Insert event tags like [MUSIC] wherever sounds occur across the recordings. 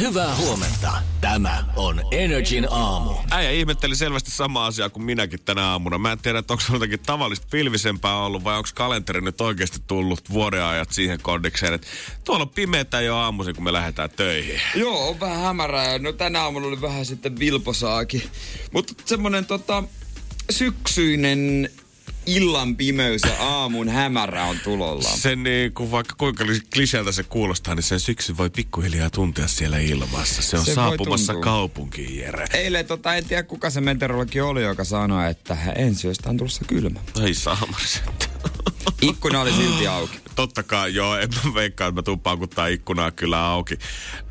Hyvää huomenta. Tämä on Energin aamu. Äijä ihmetteli selvästi sama asia kuin minäkin tänä aamuna. Mä en tiedä, että onko se jotakin tavallista pilvisempää ollut vai onko kalenteri nyt oikeasti tullut vuodenajat siihen kondikseen, että tuolla on pimeätä jo aamuisin, kun me lähdetään töihin. Joo, on vähän hämärää. No tänä aamuna oli vähän sitten vilposaakin. Mutta semmonen tota, syksyinen illan pimeys ja aamun hämärä on tulolla. Se niin kuin vaikka kuinka kliseeltä se kuulostaa, niin sen syksy voi pikkuhiljaa tuntea siellä ilmassa. Se on Se saapumassa kaupunkiin, Jere. Eilen tota, en tiedä kuka se meteorologi oli, joka sanoi, että ensi yöstä on tulossa kylmä. Ai saamari [LAUGHS] Ikkuna oli silti auki. Totta kai, joo, en mä veikkaa, että mä tuun paukuttaa ikkunaa kyllä auki.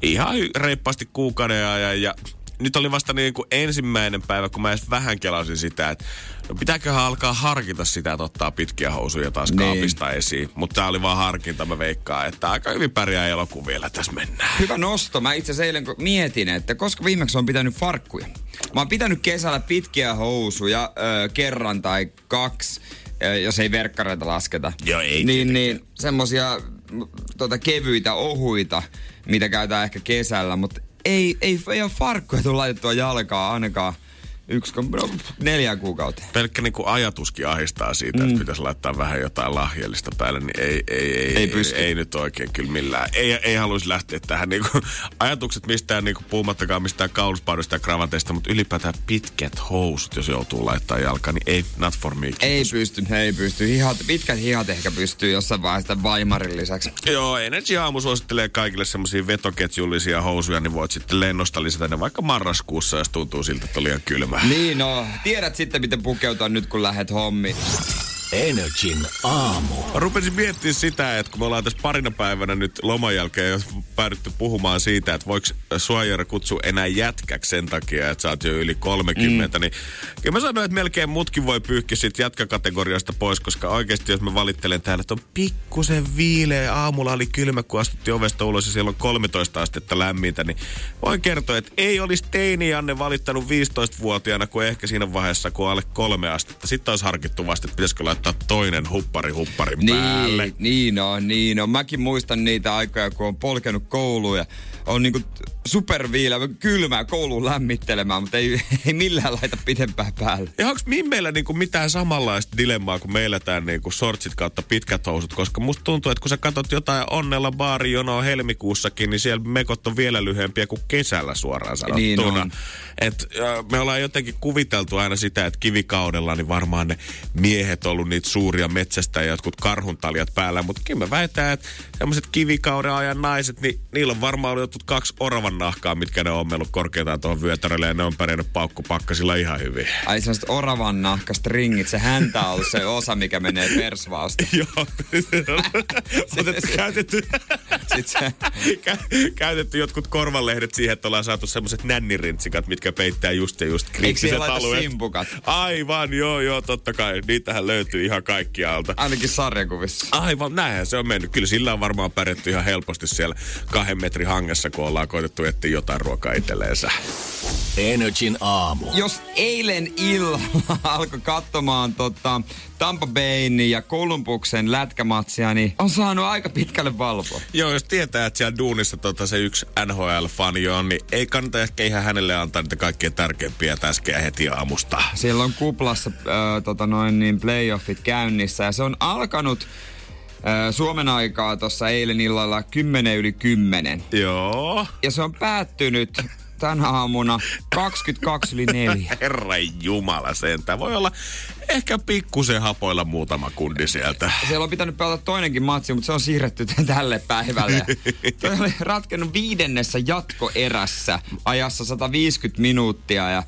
Ihan reippaasti kuukauden ajan ja nyt oli vasta niin kuin ensimmäinen päivä, kun mä edes vähän kelasin sitä, että no pitääköhän alkaa harkita sitä, että ottaa pitkiä housuja taas Niin. kaapista esiin. Mutta tää oli vaan harkinta, mä veikkaan, että aika hyvin pärjää elokuun vielä tässä mennään. Hyvä nosto. Mä itse asiassa eilen mietin, että koska viimeksi on pitänyt farkkuja. Mä oon pitänyt kesällä pitkiä housuja ö, kerran tai kaksi, ö, jos ei verkkareita lasketa. Joo, ei Niin, niin semmosia tota, kevyitä, ohuita, mitä käytetään ehkä kesällä, mutta ei, ei, ei ole farkkuja tullut laitettua jalkaa ainakaan yksi, no, neljä kuukautta. Pelkkä niin ajatuskin ahistaa siitä, mm. että pitäisi laittaa vähän jotain lahjellista päälle, niin ei, ei, ei, Ei pysty. ei, nyt oikein kyllä millään. Ei, ei haluaisi lähteä tähän niin kuin, [LAUGHS] ajatukset mistään niin kuin, puhumattakaan mistään kauluspaudista ja kravateista, mutta ylipäätään pitkät housut, jos joutuu laittaa jalkaan, niin ei, not for me. Ei kiitos. pysty, ei pysty. Hihat, pitkät hihat ehkä pystyy jossain vaiheessa vaimarin lisäksi. Joo, Energy Aamu suosittelee kaikille semmoisia vetoketjullisia housuja, niin voit sitten lennosta lisätä ne vaikka marraskuussa, jos tuntuu siltä, että on liian kylmä. Niin no, tiedät sitten miten pukeutua nyt kun lähdet hommiin. Energin aamu. Mä rupesin miettimään sitä, että kun me ollaan tässä parina päivänä nyt loman jälkeen jo päädytty puhumaan siitä, että voiko suojara kutsua enää jätkäksi sen takia, että sä oot jo yli 30, mm. niin kyllä mä sanoin, että melkein mutkin voi pyyhkiä siitä jätkäkategoriasta pois, koska oikeasti jos mä valittelen täällä, että on pikkusen viileä, aamulla oli kylmä, kun astuttiin ovesta ulos ja siellä on 13 astetta lämmintä, niin voin kertoa, että ei olisi teini Janne valittanut 15-vuotiaana kuin ehkä siinä vaiheessa, kun alle kolme astetta. Sitten olisi harkittu vasta, että pitäisikö laittaa toinen huppari hupparin päälle. Niin, niin on, niin on. Mäkin muistan niitä aikoja, kun on polkenut kouluun ja on niinku superviilä, kylmää kouluun lämmittelemään, mutta ei, [LAUGHS] ei millään laita pitempää päälle. Ja onko meillä niinku mitään samanlaista dilemmaa, kun meillä tää niinku sortsit kautta pitkät housut? Koska musta tuntuu, että kun sä katsot jotain onnella baarijonoa helmikuussakin, niin siellä mekot on vielä lyhyempiä kuin kesällä suoraan sanottuna. Niin. Et, me ollaan jotenkin kuviteltu aina sitä, että kivikaudella niin varmaan ne miehet on ollut niitä suuria metsästä ja jotkut karhuntaljat päällä, mutta kyllä me väitään, että sellaiset kivikauden ajan naiset, niin niillä on varmaan ollut jotkut kaksi oravan nahkaa, mitkä ne on ommellut korkeintaan tuohon vyötärölle ja ne on pärjännyt paukkupakkasilla ihan hyvin. Ai sellaiset oravan nahkast ringit, se häntä on ollut se osa, mikä menee persvausta. [LAUGHS] Joo. [LAUGHS] Otettu käytetty, Sitten se, kä- käytetty jotkut korvanlehdet siihen, että ollaan saatu semmoiset nännirintsikat, mitkä peittää just ja just kriittiset alueet. simpukat? Aivan, joo, joo, totta kai. Niitähän löytyy ihan kaikkialta. Ainakin sarjakuvissa. Aivan, näinhän se on mennyt. Kyllä sillä on varmaan pärjätty ihan helposti siellä kahden metrin hangessa, kun ollaan koitettu etsiä jotain ruokaa itselleensä. Energin aamu. Jos eilen illalla [LAUGHS] alkoi katsomaan tota, Tampa Bayn ja Columbuksen lätkämatsia, niin on saanut aika pitkälle valvoa. Joo, jos tietää, että siellä duunissa tota, se yksi NHL-fani on, niin ei kannata ehkä ihan hänelle antaa niitä kaikkein tärkeimpiä täskejä heti aamusta. Siellä on kuplassa äh, tota noin, niin playoffit käynnissä ja se on alkanut Suomen aikaa tuossa eilen illalla 10 yli 10. Joo. Ja se on päättynyt tänä aamuna 22 yli 4. [LAUGHS] Herra Jumala sentään. Voi olla ehkä pikkusen hapoilla muutama kundi sieltä. Siellä on pitänyt pelata toinenkin matsi, mutta se on siirretty tälle päivälle. [LAUGHS] Toi oli ratkennut viidennessä jatkoerässä ajassa 150 minuuttia ja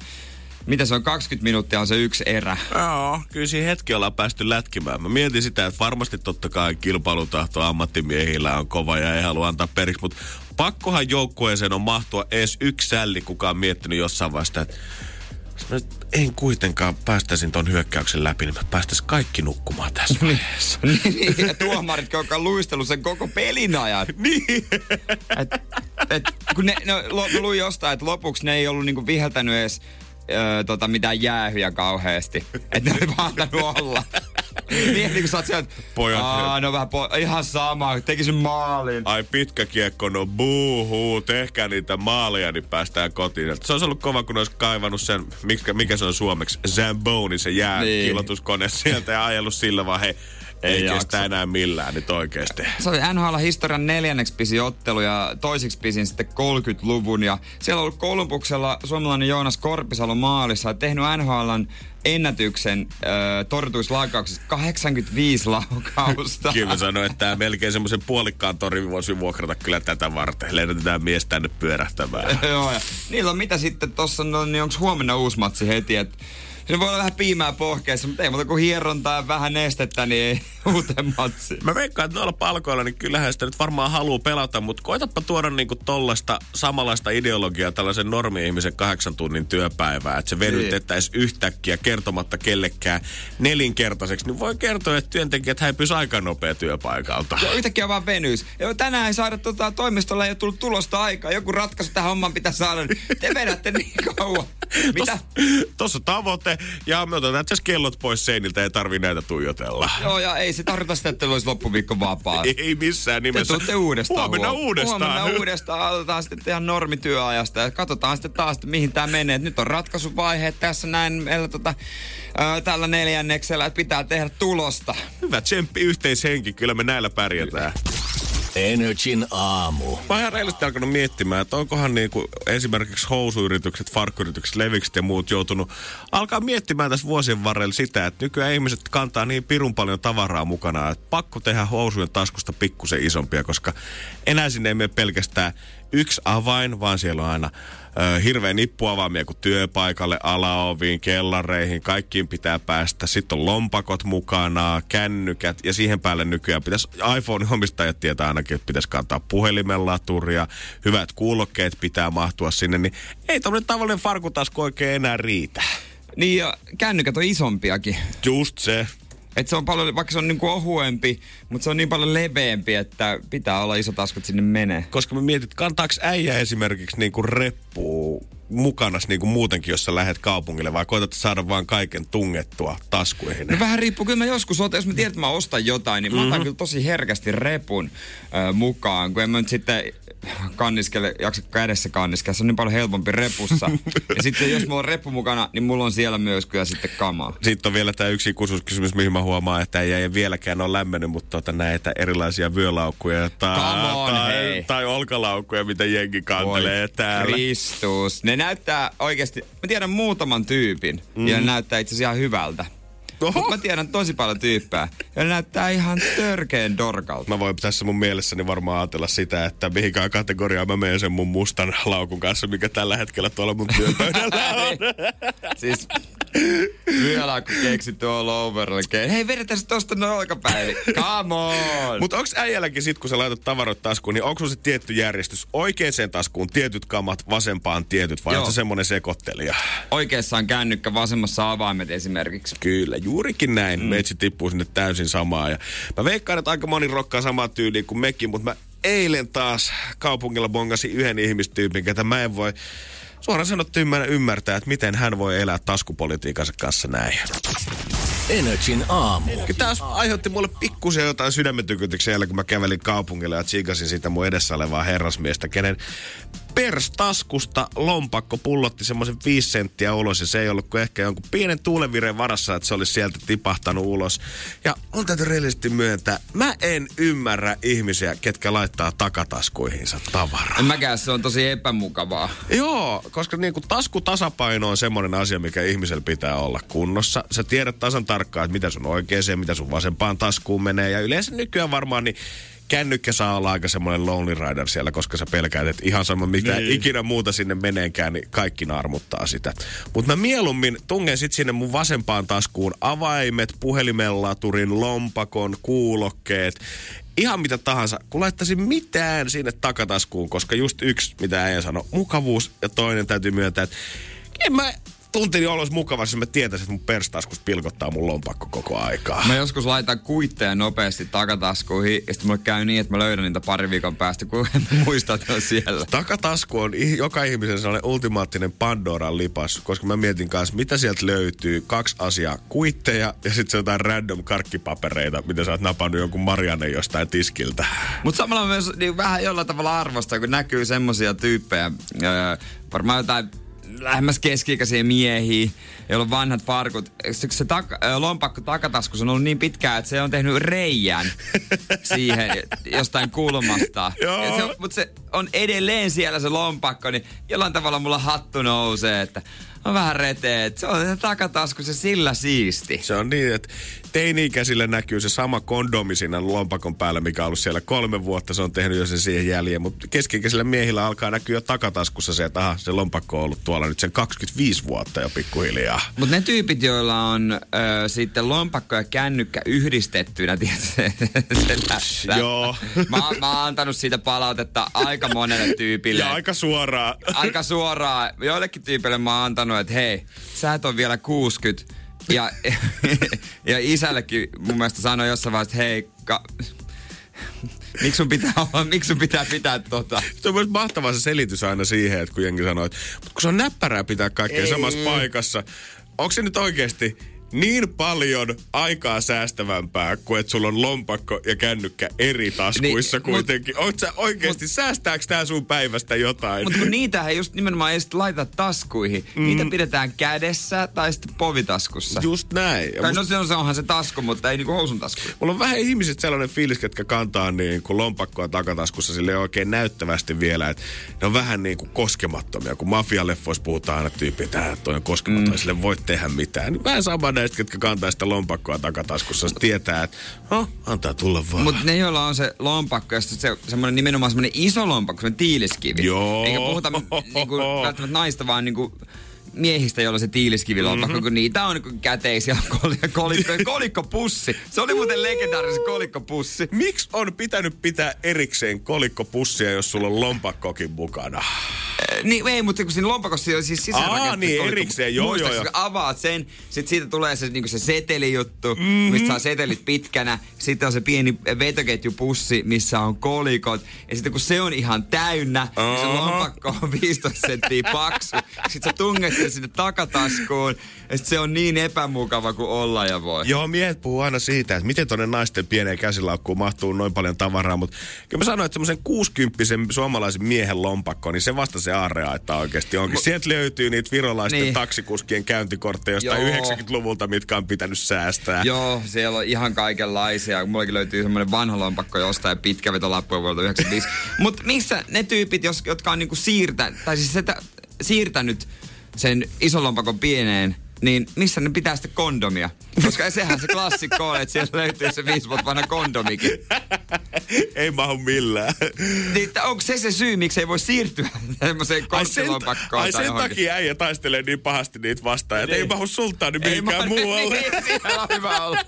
mitä se on, 20 minuuttia on se yksi erä. Joo, kyllä siinä hetki ollaan päästy lätkimään. Mä mietin sitä, että varmasti totta kai kilpailutahto ammattimiehillä on kova ja ei halua antaa periksi, mutta pakkohan joukkueeseen on mahtua edes yksi sälli, kuka on miettinyt jossain vaiheessa, että en kuitenkaan päästäisin ton hyökkäyksen läpi, niin mä päästäis kaikki nukkumaan tässä [LAUGHS] vaiheessa. [LAUGHS] niin, ja tuomarit, jotka on luistellut sen koko pelin ajan. [LAUGHS] niin. Et, Et, kun ne, no, mä luin jostain, että lopuksi ne ei ollut niinku viheltänyt edes öö, tota, mitään jäähyjä kauheasti. Että ne oli vaan antanut olla. niin, niin kun sä oot sieltä, Pojat- Aa, no vähän po- ihan sama, tekisin maalin. Ai pitkä kiekko, no buuhuu, tehkää niitä maaleja, niin päästään kotiin. Et Se olisi ollut kova, kun olisi kaivannut sen, mikä, mikä se on suomeksi, Zamboni, se jääkilotuskone sieltä ja ajellut sillä vaan, hei, ei, kestä enää millään, nyt oikeesti. Se oli NHL historian neljänneksi pisin ottelu ja toisiksi pisin sitten 30-luvun. Ja siellä on ollut Kolumbuksella suomalainen Joonas Korpisalo maalissa ja tehnyt NHLn ennätyksen äh, torjutuislaukauksessa 85 laukausta. [LAUGHS] Kyllä mä sanoin, että tää melkein semmoisen puolikkaan torin voisi vuokrata kyllä tätä varten. Lennätetään mies tänne pyörähtämään. [LAUGHS] Joo, ja niillä on mitä sitten tossa, no, niin onko huomenna uusi matsi heti, että Siinä voi olla vähän piimää pohkeessa, mutta ei muuta kuin hierontaa vähän nestettä, niin [LAUGHS] uuteen matsiin. Mä veikkaan, että noilla palkoilla, niin kyllähän sitä nyt varmaan haluaa pelata, mutta koitapa tuoda niinku tollaista samanlaista ideologiaa tällaisen normi-ihmisen kahdeksan tunnin työpäivää, että se venytettäisiin yhtäkkiä kertomatta kellekään nelinkertaiseksi, niin voi kertoa, että työntekijät häipyisi aika nopea työpaikalta. Ja yhtäkkiä vaan venyys. Ja tänään ei saada tota, toimistolla ei ole tullut tulosta aikaa. Joku ratkaisu tähän hommaan pitää saada. niin Te vedätte niin kauan. [LAUGHS] Mitä? Tuossa tavoite, ja me otetaan asiassa kellot pois seiniltä, ei tarvi näitä tuijotella. Joo, ja ei se tarkoita sitä, että olisi loppuviikko vapaa. [LAUGHS] Ei missään Te nimessä. tuutte uudestaan. Huomenna huom- uudestaan. Huomenna uudestaan. Aloitetaan sitten ihan normityöajasta ja katsotaan sitten taas, että mihin tämä menee. Et nyt on ratkaisuvaiheet tässä näin meillä tota, ää, tällä neljänneksellä, että pitää tehdä tulosta. Hyvä tsemppi yhteishenki, kyllä me näillä pärjätään. Energin aamu. Mä oon ihan reilusti alkanut miettimään, että onkohan niinku esimerkiksi housuyritykset, farkkuyritykset, levikset ja muut joutunut alkaa miettimään tässä vuosien varrella sitä, että nykyään ihmiset kantaa niin pirun paljon tavaraa mukana, että pakko tehdä housujen taskusta pikkusen isompia, koska enää sinne ei mene pelkästään yksi avain, vaan siellä on aina ö, hirveän nippuavaimia kuin työpaikalle, alaoviin, kellareihin, kaikkiin pitää päästä. Sitten on lompakot mukana, kännykät ja siihen päälle nykyään pitäisi, iPhone-omistajat tietää ainakin, että pitäisi kantaa puhelimen laturia, hyvät kuulokkeet pitää mahtua sinne, niin ei tämmöinen tavallinen farkutasku oikein enää riitä. Niin ja kännykät on isompiakin. Just se. Et se on paljon, vaikka se on niinku ohuempi, mutta se on niin paljon leveämpi, että pitää olla iso tasku, että sinne menee. Koska mä mietin, että kantaako äijä esimerkiksi niinku reppua mukana niinku muutenkin, jos sä lähdet kaupungille, vai koetat saada vaan kaiken tungettua taskuihin? No vähän riippuu, kyllä mä joskus otan, jos mä tiedän, että mä ostan jotain, niin mä otan kyllä tosi herkästi repun ö, mukaan, kun en mä nyt sitten kanniskele, jaksa kädessä kanniskella, se on niin paljon helpompi repussa. ja [LAUGHS] sitten jos mulla on reppu mukana, niin mulla on siellä myös kyllä sitten kamaa. Sitten on vielä tämä yksi ikuisuuskysymys, mihin mä huomaan, että ei, ei vieläkään ole lämmennyt, mutta tuota, näitä erilaisia vyölaukkuja tai, on, tai, hei. tai olkalaukkuja, mitä jengi kantelee Voi täällä. Kristus. Ne näyttää oikeasti, mä tiedän muutaman tyypin, mm. ja näyttää itse asiassa ihan hyvältä. Mutta mä tiedän tosi paljon tyyppejä, ja näyttää ihan törkeen dorkalta. Mä voin tässä mun mielessäni varmaan ajatella sitä, että mihinkään kategoriaan mä menen sen mun mustan laukun kanssa, mikä tällä hetkellä tuolla mun [LAUGHS] työpöydällä on. Siis vielä kun keksitty all over again. Hei, vedetään se tosta noin olkapäivi. Come on! Mutta onko äijälläkin sit, kun sä laitat tavaroita taskuun, niin onko se tietty järjestys? Oikeaan taskuun tietyt kamat, vasempaan tietyt, vai onko se semmonen sekoittelija? Oikeassa on kännykkä, vasemmassa avaimet esimerkiksi. Kyllä, juurikin näin. Mm. Meitsi tippuu sinne täysin samaa. Ja mä veikkaan, että aika moni rokkaa samaa tyyliä kuin mekin, mutta mä eilen taas kaupungilla bongasin yhden ihmistyypin, ketä mä en voi suoraan sanottuna ymmärtää, että miten hän voi elää taskupolitiikansa kanssa näin. Energin aamu. Tämä aiheutti mulle pikkusen jotain sydämetykytyksiä, kun mä kävelin kaupungille ja tsiikasin sitä mun edessä olevaa herrasmiestä, kenen perstaskusta lompakko pullotti semmoisen viisi senttiä ulos ja se ei ollut kuin ehkä jonkun pienen tuulenvireen varassa, että se olisi sieltä tipahtanut ulos. Ja on täytyy rehellisesti myöntää, mä en ymmärrä ihmisiä, ketkä laittaa takataskuihinsa tavaraa. En mäkään, se on tosi epämukavaa. Joo, koska niinku taskutasapaino on semmoinen asia, mikä ihmisellä pitää olla kunnossa. Sä tiedät tasan tarkkaan, että mitä sun oikeeseen, mitä sun vasempaan taskuun menee. Ja yleensä nykyään varmaan niin kännykkä saa olla aika semmoinen lonely rider siellä, koska sä pelkäät, että ihan sama mitä niin. ikinä muuta sinne meneekään, niin kaikki naarmuttaa sitä. Mutta mä mieluummin tungen sit sinne mun vasempaan taskuun avaimet, puhelimenlaturin, lompakon, kuulokkeet, ihan mitä tahansa, kun laittaisin mitään sinne takataskuun, koska just yksi, mitä ei sano, mukavuus ja toinen täytyy myöntää, että en mä tuntini olisi mukava, jos mä tietäisin, että mun perstaskus pilkottaa mun lompakko koko aikaa. Mä joskus laitan kuitteja nopeasti takataskuihin, ja sitten mulle käy niin, että mä löydän niitä pari viikon päästä, kun en muista, että on siellä. Takatasku on joka ihmisen sellainen ultimaattinen Pandoran lipas, koska mä mietin kanssa, mitä sieltä löytyy. Kaksi asiaa, kuitteja ja sitten jotain random karkkipapereita, mitä sä oot napannut jonkun Marianne jostain tiskiltä. Mutta samalla myös niin vähän jollain tavalla arvosta, kun näkyy semmosia tyyppejä, öö, varmaan jotain lähemmäs keski miehiä, joilla on vanhat farkut. Se, se tak- lompakko takataskus on ollut niin pitkään, että se on tehnyt reijän siihen jostain kulmasta. [LAUGHS] Mutta se on edelleen siellä se lompakko, niin jollain tavalla mulla hattu nousee, että on vähän reteet. Se on takatasku se sillä siisti. Se on niin, että teini-ikäisille näkyy se sama kondomi siinä lompakon päällä, mikä on ollut siellä kolme vuotta. Se on tehnyt jo sen siihen jäljen, mutta keski miehillä alkaa näkyä jo takataskussa se, että aha, se lompakko on ollut tuolla nyt sen 25 vuotta jo pikkuhiljaa. Mutta ne tyypit, joilla on ö, sitten lompakko ja kännykkä yhdistettynä, [LAUGHS] tiedätkö? Joo. Mä, mä oon antanut siitä palautetta aika monelle tyypille. Ja aika suoraa. Aika suoraa. Joillekin tyypille mä oon antanut, että hei, sä et ole vielä 60 ja, [LAUGHS] ja isällekin mun mielestä sanoi jossain vaiheessa, että hei, ka- Miksi sun pitää, miksi sun pitää pitää tota? Se on myös mahtava se selitys aina siihen, että kun jengi sanoo, että kun se on näppärää pitää kaikkea samassa paikassa. Onko se nyt oikeasti niin paljon aikaa säästävämpää kuin että sulla on lompakko ja kännykkä eri taskuissa niin, kuitenkin. Mut, Oot sä oikeasti, mut, säästääkö tää sun päivästä jotain? Mutta kun niitä ei just nimenomaan ei sit laita taskuihin. Mm. Niitä pidetään kädessä tai sitten povitaskussa. Just näin. Ja tai must... no se onhan se tasku, mutta ei niinku housun tasku. Mulla on vähän ihmiset sellainen fiilis, jotka kantaa niin kuin lompakkoa takataskussa sille oikein näyttävästi vielä, että ne on vähän niin kuin koskemattomia. Kun mafialeffoissa puhutaan aina tyyppi, että toi on koskematon, mm. sille voi tehdä mitään. Niin vähän sama näistä, ketkä kantaa sitä lompakkoa takataskussa, se tietää, että no, antaa tulla vaan. Mutta ne, joilla on se lompakko ja se semmoinen nimenomaan semmoinen iso lompakko, semmoinen tiiliskivi. Joo. Eikä puhuta niinku, välttämättä naista, vaan niinku miehistä, joilla se tiiliskivilompakko, mm-hmm. kun niitä on käteisiä kolikko, kolikko, [LAUGHS] kolikkopussi. Se oli muuten legendaarinen kolikkopussi. Miksi on pitänyt pitää erikseen kolikkopussia, jos sulla on lompakkokin mukana? Niin, ei, mutta kun siinä lompakossa on siis sisäänrakennettu. Aa, niin, erikseen, joo, joo, joo. avaat sen, sitten siitä tulee se, niin se setelijuttu, mm-hmm. mistä saa setelit pitkänä. Sitten on se pieni vetoketjupussi, missä on kolikot. Ja sitten kun se on ihan täynnä, uh-huh. niin se lompakko on 15 senttiä paksu. Sitten sä tunget sen sinne takataskuun. Ja se on niin epämukava kuin olla ja voi. Joo, miehet puhuu aina siitä, että miten tonne naisten pieneen käsilaukkuun mahtuu noin paljon tavaraa. Mutta kyllä mä sanoin, että semmoisen 60 suomalaisen miehen lompakko, niin se vasta se että oikeasti onkin. M- Sieltä löytyy niitä virolaisten niin. taksikuskien käyntikortteja jostain Joo. 90-luvulta, mitkä on pitänyt säästää. Joo, siellä on ihan kaikenlaisia. Mullakin löytyy semmoinen vanha lompakko jostain pitkä vetolappu vuodelta 95. Mutta missä ne tyypit, jos, jotka on niinku siirtänyt, tai siis sitä, siirtänyt sen ison lompakon pieneen, niin missä ne pitää sitten kondomia? Koska sehän se klassikko on, että sieltä löytyy se viisi vuotta vanha kondomikin. ei mahu millään. Niin, onko se se syy, miksi ei voi siirtyä semmoiseen korttilompakkoon? Ai sen, ai sen takia äijä taistelee niin pahasti niitä vastaan, että niin. ei mahu sultaan niin mihinkään muualle. Niin, on hyvä olla.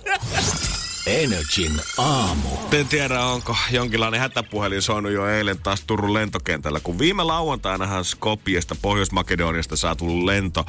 Energin aamu. En tiedä, onko jonkinlainen hätäpuhelin soinut jo eilen taas Turun lentokentällä, kun viime lauantainahan Skopjesta, Pohjois-Makedoniasta saatu lento,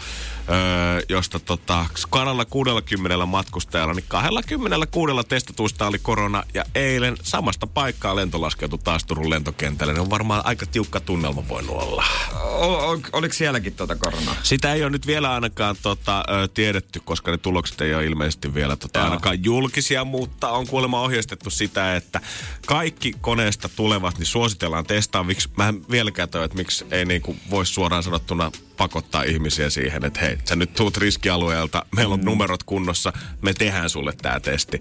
öö, josta tota, 260 matkustajalla, niin 26 testatuista oli korona, ja eilen samasta paikkaa lento laskeutui taas Turun lentokentällä. Ne on varmaan aika tiukka tunnelma voinut olla. O- ol, oliko sielläkin tuota koronaa? Sitä ei ole nyt vielä ainakaan tota, ö, tiedetty, koska ne tulokset ei ole ilmeisesti vielä tota, ainakaan julkisia, mutta on kuulemma ohjeistettu sitä, että kaikki koneesta tulevat, niin suositellaan testaaviksi. Mä en vieläkään toi, että miksi ei niinku voisi suoraan sanottuna pakottaa ihmisiä siihen, että hei, sä nyt tuut riskialueelta, meillä on mm. numerot kunnossa, me tehdään sulle tämä testi.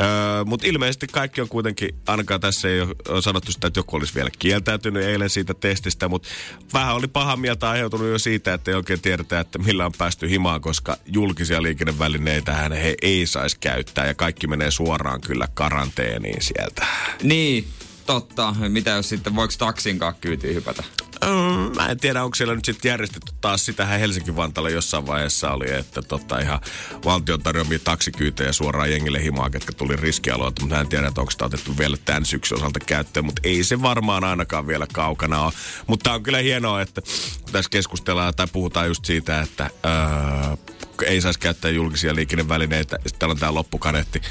Öö, Mutta ilmeisesti kaikki on kuitenkin, ainakaan tässä ei ole sanottu sitä, että joku olisi vielä kieltäytynyt eilen siitä testistä, mutta vähän oli paha mieltä aiheutunut jo siitä, että ei oikein tiedetä, että millä on päästy himaan, koska julkisia liikennevälineitä hän he ei saisi käyttää ja kaikki menee suoraan kyllä karanteeniin sieltä. Niin, totta. Mitä jos sitten, voiko taksin kyytiin hypätä? Öö, mä en tiedä, onko siellä nyt sitten järjestetty taas. Sitähän Helsinki-Vantaalla jossain vaiheessa oli, että tota ihan valtion tarjoamia taksikyytejä suoraan jengille himaa, ketkä tuli riskialueelta. Mutta mä en tiedä, että onko sitä otettu vielä tämän syksyn osalta käyttöön. Mutta ei se varmaan ainakaan vielä kaukana ole. Mutta on kyllä hienoa, että tässä keskustellaan tai puhutaan just siitä, että öö, ei saisi käyttää julkisia liikennevälineitä. Sitten täällä on tämä loppukaneetti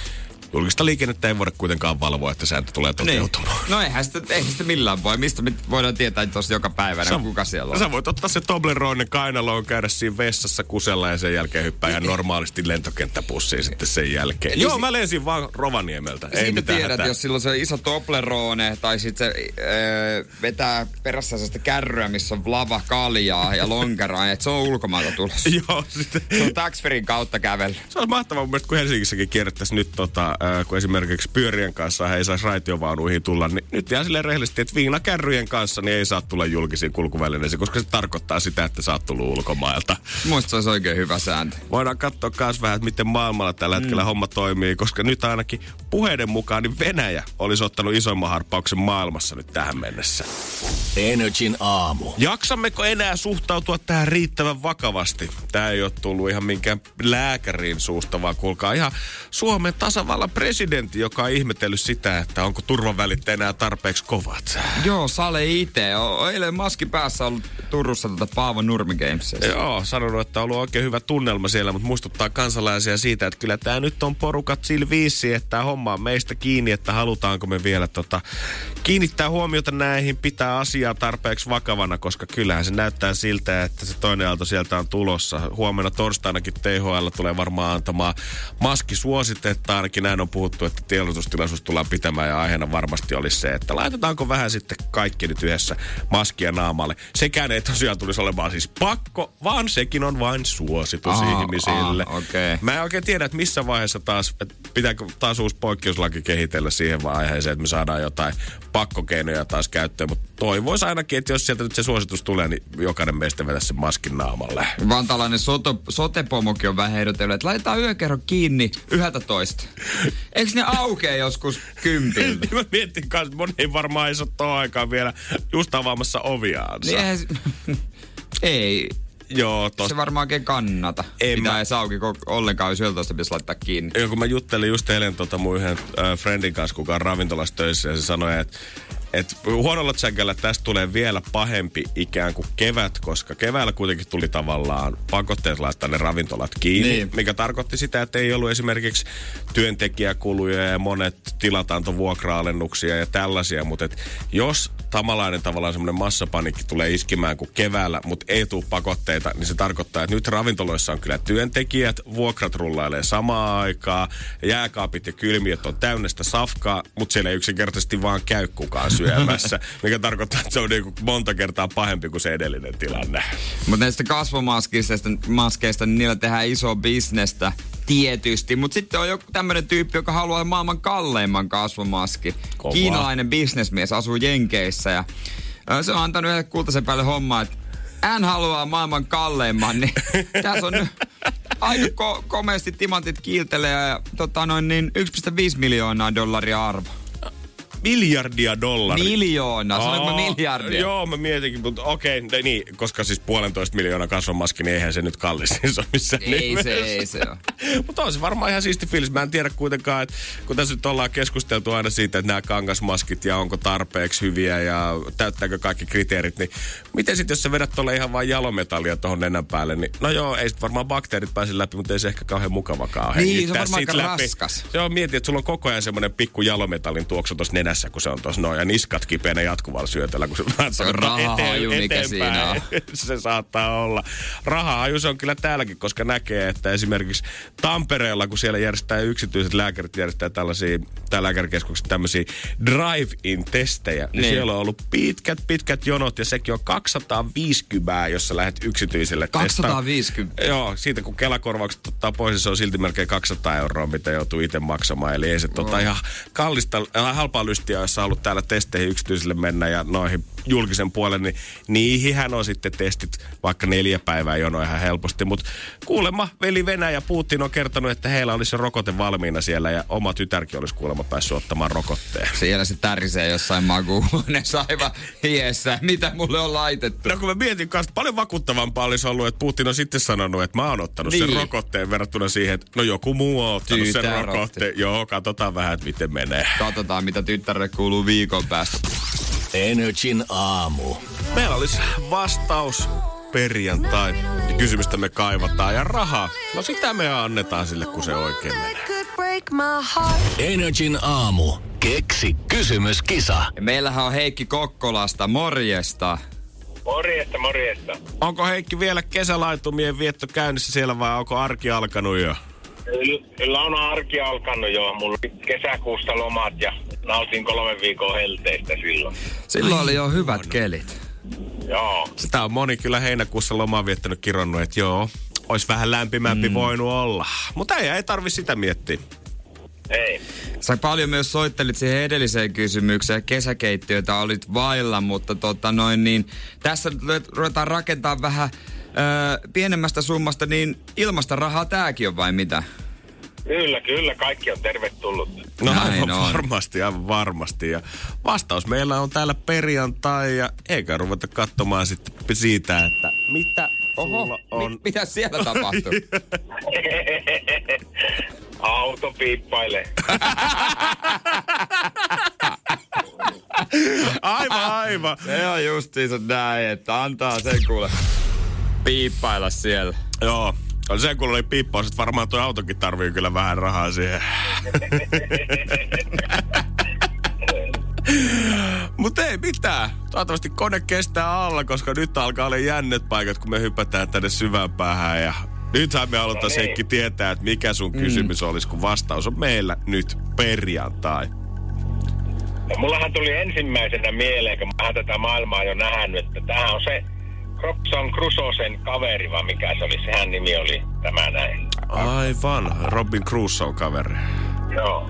julkista liikennettä ei voida kuitenkaan valvoa, että sääntö tulee toteutumaan. Niin. No eihän sitä, eihän sitä millään voi. Mistä me voidaan tietää tuossa joka päivänä, sä, kuka siellä on? Sä voit ottaa se Tobleronen kainaloon, käydä siinä vessassa kusella ja sen jälkeen hyppää ihan normaalisti lentokenttäpussiin sitten sen jälkeen. Joo, mä lensin vaan Rovaniemeltä. Ei mitään tiedät, hätää. jos silloin se iso Toblerone tai sitten se öö, vetää perässä sellaista kärryä, missä on lava kaljaa ja lonkeraa, että se on ulkomailta tulossa. [LAUGHS] Joo, sitten. Se on taxferin kautta kävellä. Se on mahtavaa mun mielestä, kun Helsingissäkin kierrettäisiin nyt, tota, äh, kun esimerkiksi pyörien kanssa he ei saisi raitiovaunuihin tulla, niin nyt jää silleen rehellisesti, että viinakärryjen kanssa niin ei saa tulla julkisiin kulkuvälineisiin, koska se tarkoittaa sitä, että sä oot tullut ulkomailta. Muista se olisi oikein hyvä sääntö. Voidaan katsoa myös vähän, että miten maailmalla tällä hetkellä mm. homma toimii, koska nyt ainakin puheiden mukaan niin Venäjä olisi ottanut isomman harppauksen maailmassa nyt tähän mennessä. Energin aamu. Jaksammeko enää suhtautua tähän riittävän vakavasti? Tämä ei ole tullut ihan minkään lääkärin suusta, vaan kuulkaa ihan Suomen tasavallan presidentti, joka on ihmetellyt sitä, että onko turvavälit enää tarpeeksi kovat. Joo, Sale itse. Eilen maski päässä ollut Turussa tätä Paavo Nurmi Gamesissa. Joo, sanonut, että on ollut oikein hyvä tunnelma siellä, mutta muistuttaa kansalaisia siitä, että kyllä tämä nyt on porukat sillä viisi, että tämä homma on meistä kiinni, että halutaanko me vielä tota, kiinnittää huomiota näihin, pitää asiaa tarpeeksi vakavana, koska kyllähän se näyttää siltä, että se toinen aalto sieltä on tulossa. Huomenna torstainakin THL tulee varmaan antamaan maskisuositetta, ainakin näin on puhuttu, että tiedotustilaisuus tullaan pitämään ja aiheena varmasti olisi se, että laitetaanko vähän sitten kaikki nyt yhdessä maskia naamalle. Sekään ei tosiaan tulisi olemaan siis pakko, vaan sekin on vain suositus Aa, ihmisille. aa, okei. Mä en oikein tiedä, että missä vaiheessa taas, että pitääkö taas uusi poikkeuslaki kehitellä siihen vaiheeseen, että me saadaan jotain pakkokeinoja taas käyttöön, mutta toivoisi ainakin, että jos sieltä nyt se suositus tulee, niin jokainen meistä vetäisi sen maskin naamalle. Vantalainen soto, sotepomokin on vähän ehdotellut, että laitetaan yökerro kiinni yhdeltä toista. Eikö ne aukee joskus kympiltä? [LAUGHS] Mä mietin kanssa, että moni varmaan ei aikaan vielä just avaamassa oviaansa. Niin eihän [LAUGHS] ei, Joo, se tosta. varmaan oikein kannata. En Pitää mä- edes auki koko- ollenkaan, jos yöltä pitäisi laittaa kiinni. Joo, kun mä juttelin just eilen tota mun yhden äh, friendin kanssa, kuka on ravintolassa töissä, ja se sanoi, että et huonolla tsäkällä tästä tulee vielä pahempi ikään kuin kevät, koska keväällä kuitenkin tuli tavallaan pakotteet laittaa ne ravintolat kiinni, Niin. mikä tarkoitti sitä, että ei ollut esimerkiksi työntekijäkuluja ja monet tilat antoi vuokra-alennuksia ja tällaisia, mutta et jos tamalainen tavallaan semmoinen massapanikki tulee iskimään kuin keväällä, mutta ei tule pakotteita, niin se tarkoittaa, että nyt ravintoloissa on kyllä työntekijät, vuokrat rullailee samaan aikaan, jääkaapit ja kylmiöt on täynnä sitä safkaa, mutta siellä ei yksinkertaisesti vaan käy kukaan syömässä, mikä tarkoittaa, että se on niinku monta kertaa pahempi kuin se edellinen tilanne. Mutta näistä kasvomaskeista maskeista, niin niillä tehdään iso bisnestä tietysti. Mutta sitten on joku tämmöinen tyyppi, joka haluaa maailman kalleimman kasvomaski. Kovaa. Kiinalainen bisnesmies asuu Jenkeissä ja se on antanut yhdelle kultaisen päälle hommaa, että hän haluaa maailman kalleimman, niin [LAUGHS] tässä on nyt aika ko- komeasti timantit kiiltelee ja tota noin niin 1,5 miljoonaa dollaria arvo. Miljardia dollaria. Miljoona, sanoinko mä miljardia? Joo, mä mietinkin, mutta okei, okay, niin, koska siis puolentoista miljoonaa kasvomaski, niin eihän se nyt kallis siis ole missään Ei se, nimessä. ei se. Mutta on se varmaan ihan siisti fiilis. Mä en tiedä kuitenkaan, että kun tässä nyt ollaan keskusteltu aina siitä, että nämä kangasmaskit ja onko tarpeeksi hyviä ja täyttääkö kaikki kriteerit, niin miten sitten jos sä vedät tuolle ihan vain jalometallia tuohon nenän päälle, niin no joo, ei sit varmaan bakteerit pääse läpi, mutta ei se ehkä kauhean mukavakaan Niin, se on varmaan aika raskas. Se on mieti, että sulla on koko ajan semmoinen pikku jalometallin tuoksu tuossa nenässä, kun se on tuossa noin, ja niskat kipeänä jatkuvalla syötöllä, kun se vähän siinä on. [LAUGHS] se saattaa olla. Rahahaju se on kyllä täälläkin, koska näkee, että esimerkiksi Tampereella, kun siellä järjestää yksityiset lääkärit, järjestää tällaisia, tai lääkärikeskukset tämmöisiä drive-in-testejä, niin, Niin. siellä on ollut pitkät, pitkät jonot, ja sekin on 250, jos sä lähdet yksityiselle testaan. 250. Joo, siitä kun Kelakorvaukset ottaa pois, niin se on silti melkein 200 euroa, mitä joutuu itse maksamaan. Eli ei se tota ihan kallista, äh, halpaa lystiä testia, jos sä haluat täällä testeihin yksityisille mennä ja noihin julkisen puolen, niin niihin on sitten testit vaikka neljä päivää jono ihan helposti. Mutta kuulemma veli Venäjä Putin on kertonut, että heillä olisi rokote valmiina siellä ja oma tytärkin olisi kuulemma päässyt ottamaan rokotteen. Siellä se tärisee jossain makuuhuoneessa aivan hiessä. Mitä mulle on laitettu? No kun mä mietin kanssa, paljon vakuuttavampaa olisi ollut, että Putin on sitten sanonut, että mä oon ottanut niin. sen rokotteen verrattuna siihen, että no joku muu on ottanut Tytär sen rokotteen. Joo, katsotaan vähän, että miten menee. Katsotaan, mitä tyttärelle kuuluu viikon päästä. Energin aamu. Meillä olisi vastaus perjantai. Ja kysymystä me kaivataan. Ja rahaa, no sitä me annetaan sille, kun se oikein menee. Energin aamu. Keksi kysymyskisa. Ja meillähän on Heikki Kokkolasta. Morjesta. Morjesta, morjesta. Onko Heikki vielä kesälaitumien vietto käynnissä siellä vai onko arki alkanut jo? Kyllä on arki alkanut jo. Mulla oli kesäkuusta lomat ja nautin kolme viikon helteistä silloin. Silloin oli jo hyvät kelit. Joo. Sitä on moni kyllä heinäkuussa lomaa viettänyt kironnut, että joo, olisi vähän lämpimämpi mm. voinut olla. Mutta ei, ei tarvi sitä miettiä. Ei. Sä paljon myös soittelit siihen edelliseen kysymykseen, kesäkeittiöitä olit vailla, mutta tota noin niin, tässä ruvetaan rakentaa vähän öö, pienemmästä summasta, niin ilmasta rahaa tääkin on vai mitä? Kyllä, kyllä, kaikki on tervetullut. No Näin aivan on. varmasti, aivan varmasti. Ja vastaus meillä on täällä perjantai ja eikä ruveta katsomaan sitten siitä, että mitä Oho, on. Mit, mitä siellä tapahtuu? [LAUGHS] Auto piippaile. [LAUGHS] aivan, aivan. Se on justiinsa näin, että antaa sen kuule piippailla siellä. Joo. On se, kun oli piippaus, että varmaan tuo autokin tarvii kyllä vähän rahaa siihen. [LAUGHS] Mutta ei mitään. Toivottavasti kone kestää alla, koska nyt alkaa olla jännet paikat, kun me hypätään tänne syvään päähän. Ja nythän me halutaan no niin. tietää, että mikä sun mm. kysymys olisi, kun vastaus on meillä nyt perjantai. No, mullahan tuli ensimmäisenä mieleen, kun mä tätä maailmaa jo nähnyt, että tämä on se Robson Crusoen kaveri, vai mikä se oli? Sehän nimi oli tämä näin. Aivan, Robin Crusoe kaveri. Joo.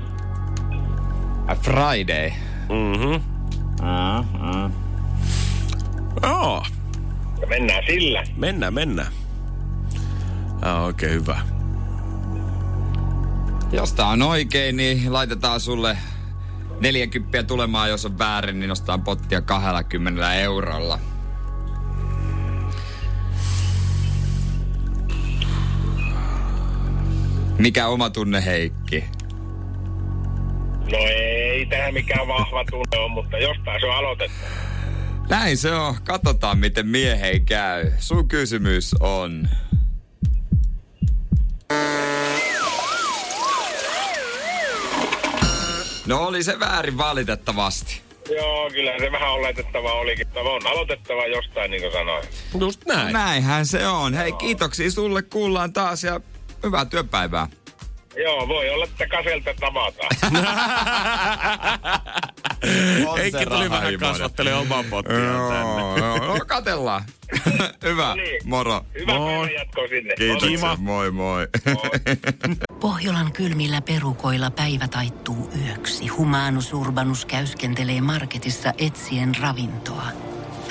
A Friday. Mhm. Ah, ah. Joo. Ja mennään sillä. Mennään, mennään. Ah, oikein hyvä. Jos tää on oikein, niin laitetaan sulle 40 tulemaan, jos on väärin, niin nostaa pottia 20 eurolla. Mikä oma tunne Heikki? No ei tähän mikään vahva tunne on, mutta jostain se on aloitettu. Näin se on. Katsotaan, miten miehei käy. Sun kysymys on... No oli se väärin valitettavasti. Joo, kyllä se vähän oletettava olikin. On aloitettava jostain, niin kuin sanoin. Just näin. Näinhän se on. Hei, kiitoksia sulle. Kuullaan taas ja Hyvää työpäivää. Joo, voi olla, että kaselta tavataan. [LAUGHS] Heikki tuli vähän kasvattelemaan omaa pottiaan tänne. no, katellaan. [LAUGHS] Hyvä, no niin. moro. Hyvä moi. jatkoa sinne. Kiitos, moi moi. moi. [LAUGHS] Pohjolan kylmillä perukoilla päivä taittuu yöksi. Humanus Urbanus käyskentelee marketissa etsien ravintoa.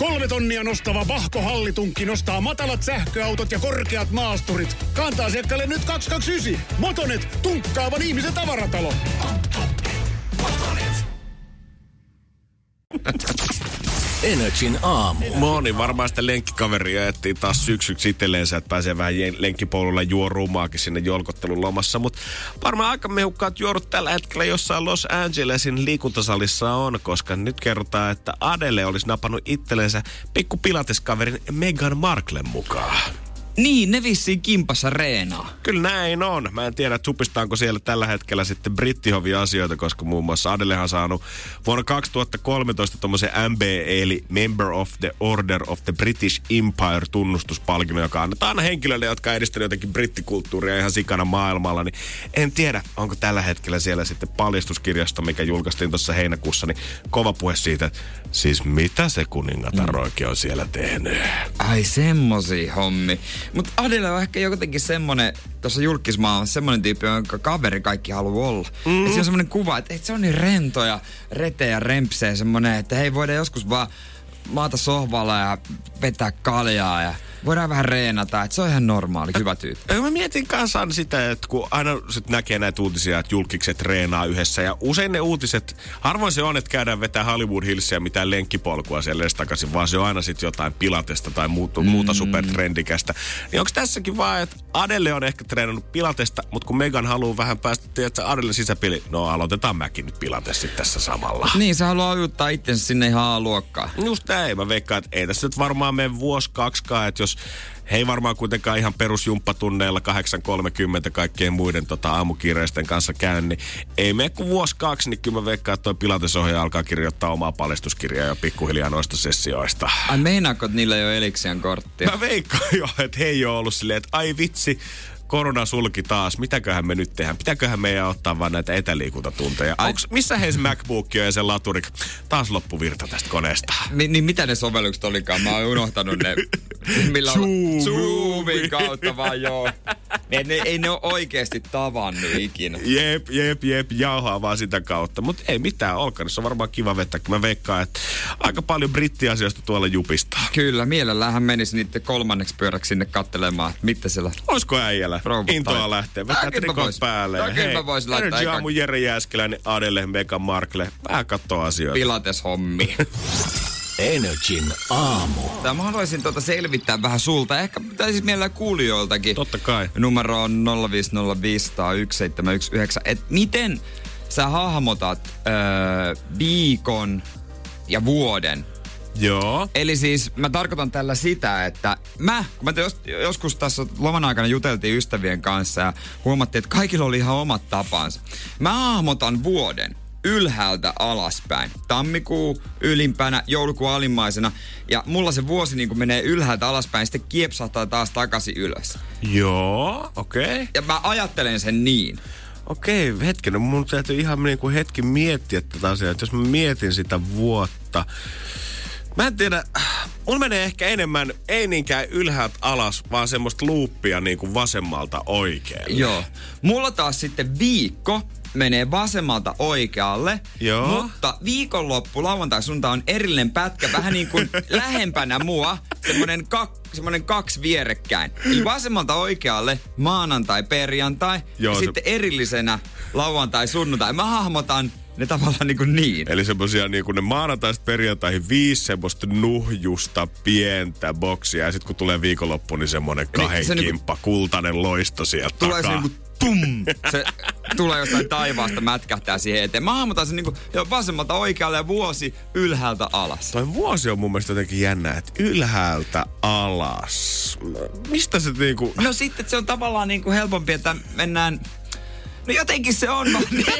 Kolme tonnia nostava Vahko Hallitunkki nostaa matalat sähköautot ja korkeat maasturit. Kantaa asiakkaalle nyt 229. Motonet, tunkkaavan ihmisen tavaratalo. Motonet. Energin aamu. Moni varmaan sitä lenkkikaveria etsii taas syksyksi itselleensä, että pääsee vähän lenkkipolulla juorumaakin sinne jolkottelun lomassa. Mutta varmaan aika mehukkaat juorut tällä hetkellä jossain Los Angelesin liikuntasalissa on, koska nyt kerrotaan, että Adele olisi napannut itsellensä pikku pilateskaverin Meghan Marklen mukaan. Niin, ne vissiin kimpassa reenaa. Kyllä näin on. Mä en tiedä, supistaanko siellä tällä hetkellä sitten brittihovi-asioita, koska muun muassa Adelehan saanut vuonna 2013 tuommoisen MB, eli Member of the Order of the British Empire tunnustuspalkinnon, joka annetaan aina henkilöille, jotka edistävät jotenkin brittikulttuuria ihan sikana maailmalla. Niin en tiedä, onko tällä hetkellä siellä sitten paljastuskirjasto, mikä julkaistiin tuossa heinäkuussa, niin kova puhe siitä, että siis mitä se kuningatar oikein on siellä tehnyt. Ai semmosia hommi. Mutta Adele on ehkä jotenkin semmonen, tuossa julkismaailmassa semmonen tyyppi, jonka kaveri kaikki haluaa olla. Mm. Ja se on semmonen kuva, että, että se on niin rento ja rete ja rempsee semmonen, että hei voidaan joskus vaan maata sohvalla ja vetää kaljaa ja voidaan vähän reenata, että se on ihan normaali, hyvä tyyppi. Ja Mä mietin kanssa sitä, että kun aina sit näkee näitä uutisia, että julkikset treenaa yhdessä ja usein ne uutiset, harvoin se on, että käydään vetää Hollywood Hillsia mitään lenkkipolkua siellä takaisin, vaan se on aina sitten jotain pilatesta tai muuta, mm. muuta supertrendikästä. Niin onko tässäkin vaan, että Adele on ehkä treenannut pilatesta, mutta kun Megan haluaa vähän päästä, tiedätkö, Adele sisäpeli, no aloitetaan mäkin nyt pilates sit tässä samalla. Niin, se haluaa ujuttaa itsensä sinne ihan A-luokkaan. Just näin, mä veikkaan, että ei tässä nyt varmaan mene vuosi kaksikaan, että jos he ei varmaan kuitenkaan ihan perusjumppatunneilla 8.30 kaikkien muiden tota, aamukiireisten kanssa käy, niin ei mene kuin vuosi kaksi, niin kyllä mä veikkaan, että toi Pilatesohjaaja alkaa kirjoittaa omaa paljastuskirjaa jo pikkuhiljaa noista sessioista. Ai meinaako, että niillä ei ole Elixian korttia? Mä veikkaan jo, että he ei ole ollut silleen, että ai vitsi, korona sulki taas, mitäköhän me nyt tehdään? Pitääköhän meidän ottaa vaan näitä etäliikuntatunteja? Onks, missä heis MacBook ja se laturi? Taas loppuvirta tästä koneesta. Ni, niin mitä ne sovellukset olikaan? Mä oon unohtanut ne. [LAUGHS] Millä Zoom. Zoomin kautta vaan joo. Ne, ne, ei ne ole oikeasti tavannut ikinä. Jep, jep, jep, jauhaa vaan sitä kautta. Mutta ei mitään, Olkanissa on varmaan kiva vettä. Mä veikkaan, että aika paljon brittiasioista tuolla jupistaa. Kyllä, mielellähän menisi niiden kolmanneksi pyöräksi sinne kattelemaan, että mitä siellä... Oisko äijällä Rouva intoa lähtee? Vetää trikot vois- päälle. ja tääkin hei, mä vois laittaa Energy aamu Jere Jääskeläinen, Adele, Megan Markle. Vähän kattoo asioita. Pilates-hommi. Energin aamu. Tää mä haluaisin tuota selvittää vähän sulta. Ehkä pitäisi mielellä kuulijoiltakin. Totta kai. Numero on 050501719. Et miten sä hahmotat öö, viikon ja vuoden Joo. Eli siis mä tarkoitan tällä sitä, että mä, kun mä jos, joskus tässä loman aikana juteltiin ystävien kanssa ja huomattiin, että kaikilla oli ihan omat tapansa. Mä hahmotan vuoden ylhäältä alaspäin. Tammikuu ylimpänä, joulukuu alimmaisena. Ja mulla se vuosi niin menee ylhäältä alaspäin, sitten kiepsahtaa taas takaisin ylös. Joo, okei. Okay. Ja mä ajattelen sen niin. Okei, hetken. No mun täytyy ihan niin kuin hetki miettiä tätä asiaa. Että jos mä mietin sitä vuotta, Mä en tiedä, mulla menee ehkä enemmän, ei niinkään ylhäältä alas, vaan semmoista luuppia niin kuin vasemmalta oikealle. Joo. Mulla taas sitten viikko menee vasemmalta oikealle, Joo. mutta viikonloppu, lauantai, sunnuntai on erillinen pätkä, vähän niin kuin [LAUGHS] lähempänä mua, semmoinen, kak, semmoinen kaksi vierekkäin. Eli vasemmalta oikealle maanantai, perjantai, Joo, ja se- sitten erillisenä lauantai, sunnuntai. Mä hahmotan ne tavallaan niin kuin niin. Eli semmosia niin kuin ne maanantaista perjantaihin viisi semmoista nuhjusta pientä boksia. Ja sitten kun tulee viikonloppu, niin semmonen kahden se niinku- kimppa, kultainen loisto sieltä Tulee se takaa. niinku tum! Se tulee jostain taivaasta, mätkähtää siihen eteen. Mä hahmotan sen niinku jo vasemmalta oikealle ja vuosi ylhäältä alas. Toi vuosi on mun mielestä jotenkin jännä, että ylhäältä alas. Mistä se niinku... No sitten se on tavallaan niin kuin helpompi, että mennään... No jotenkin se on niin. [LAUGHS]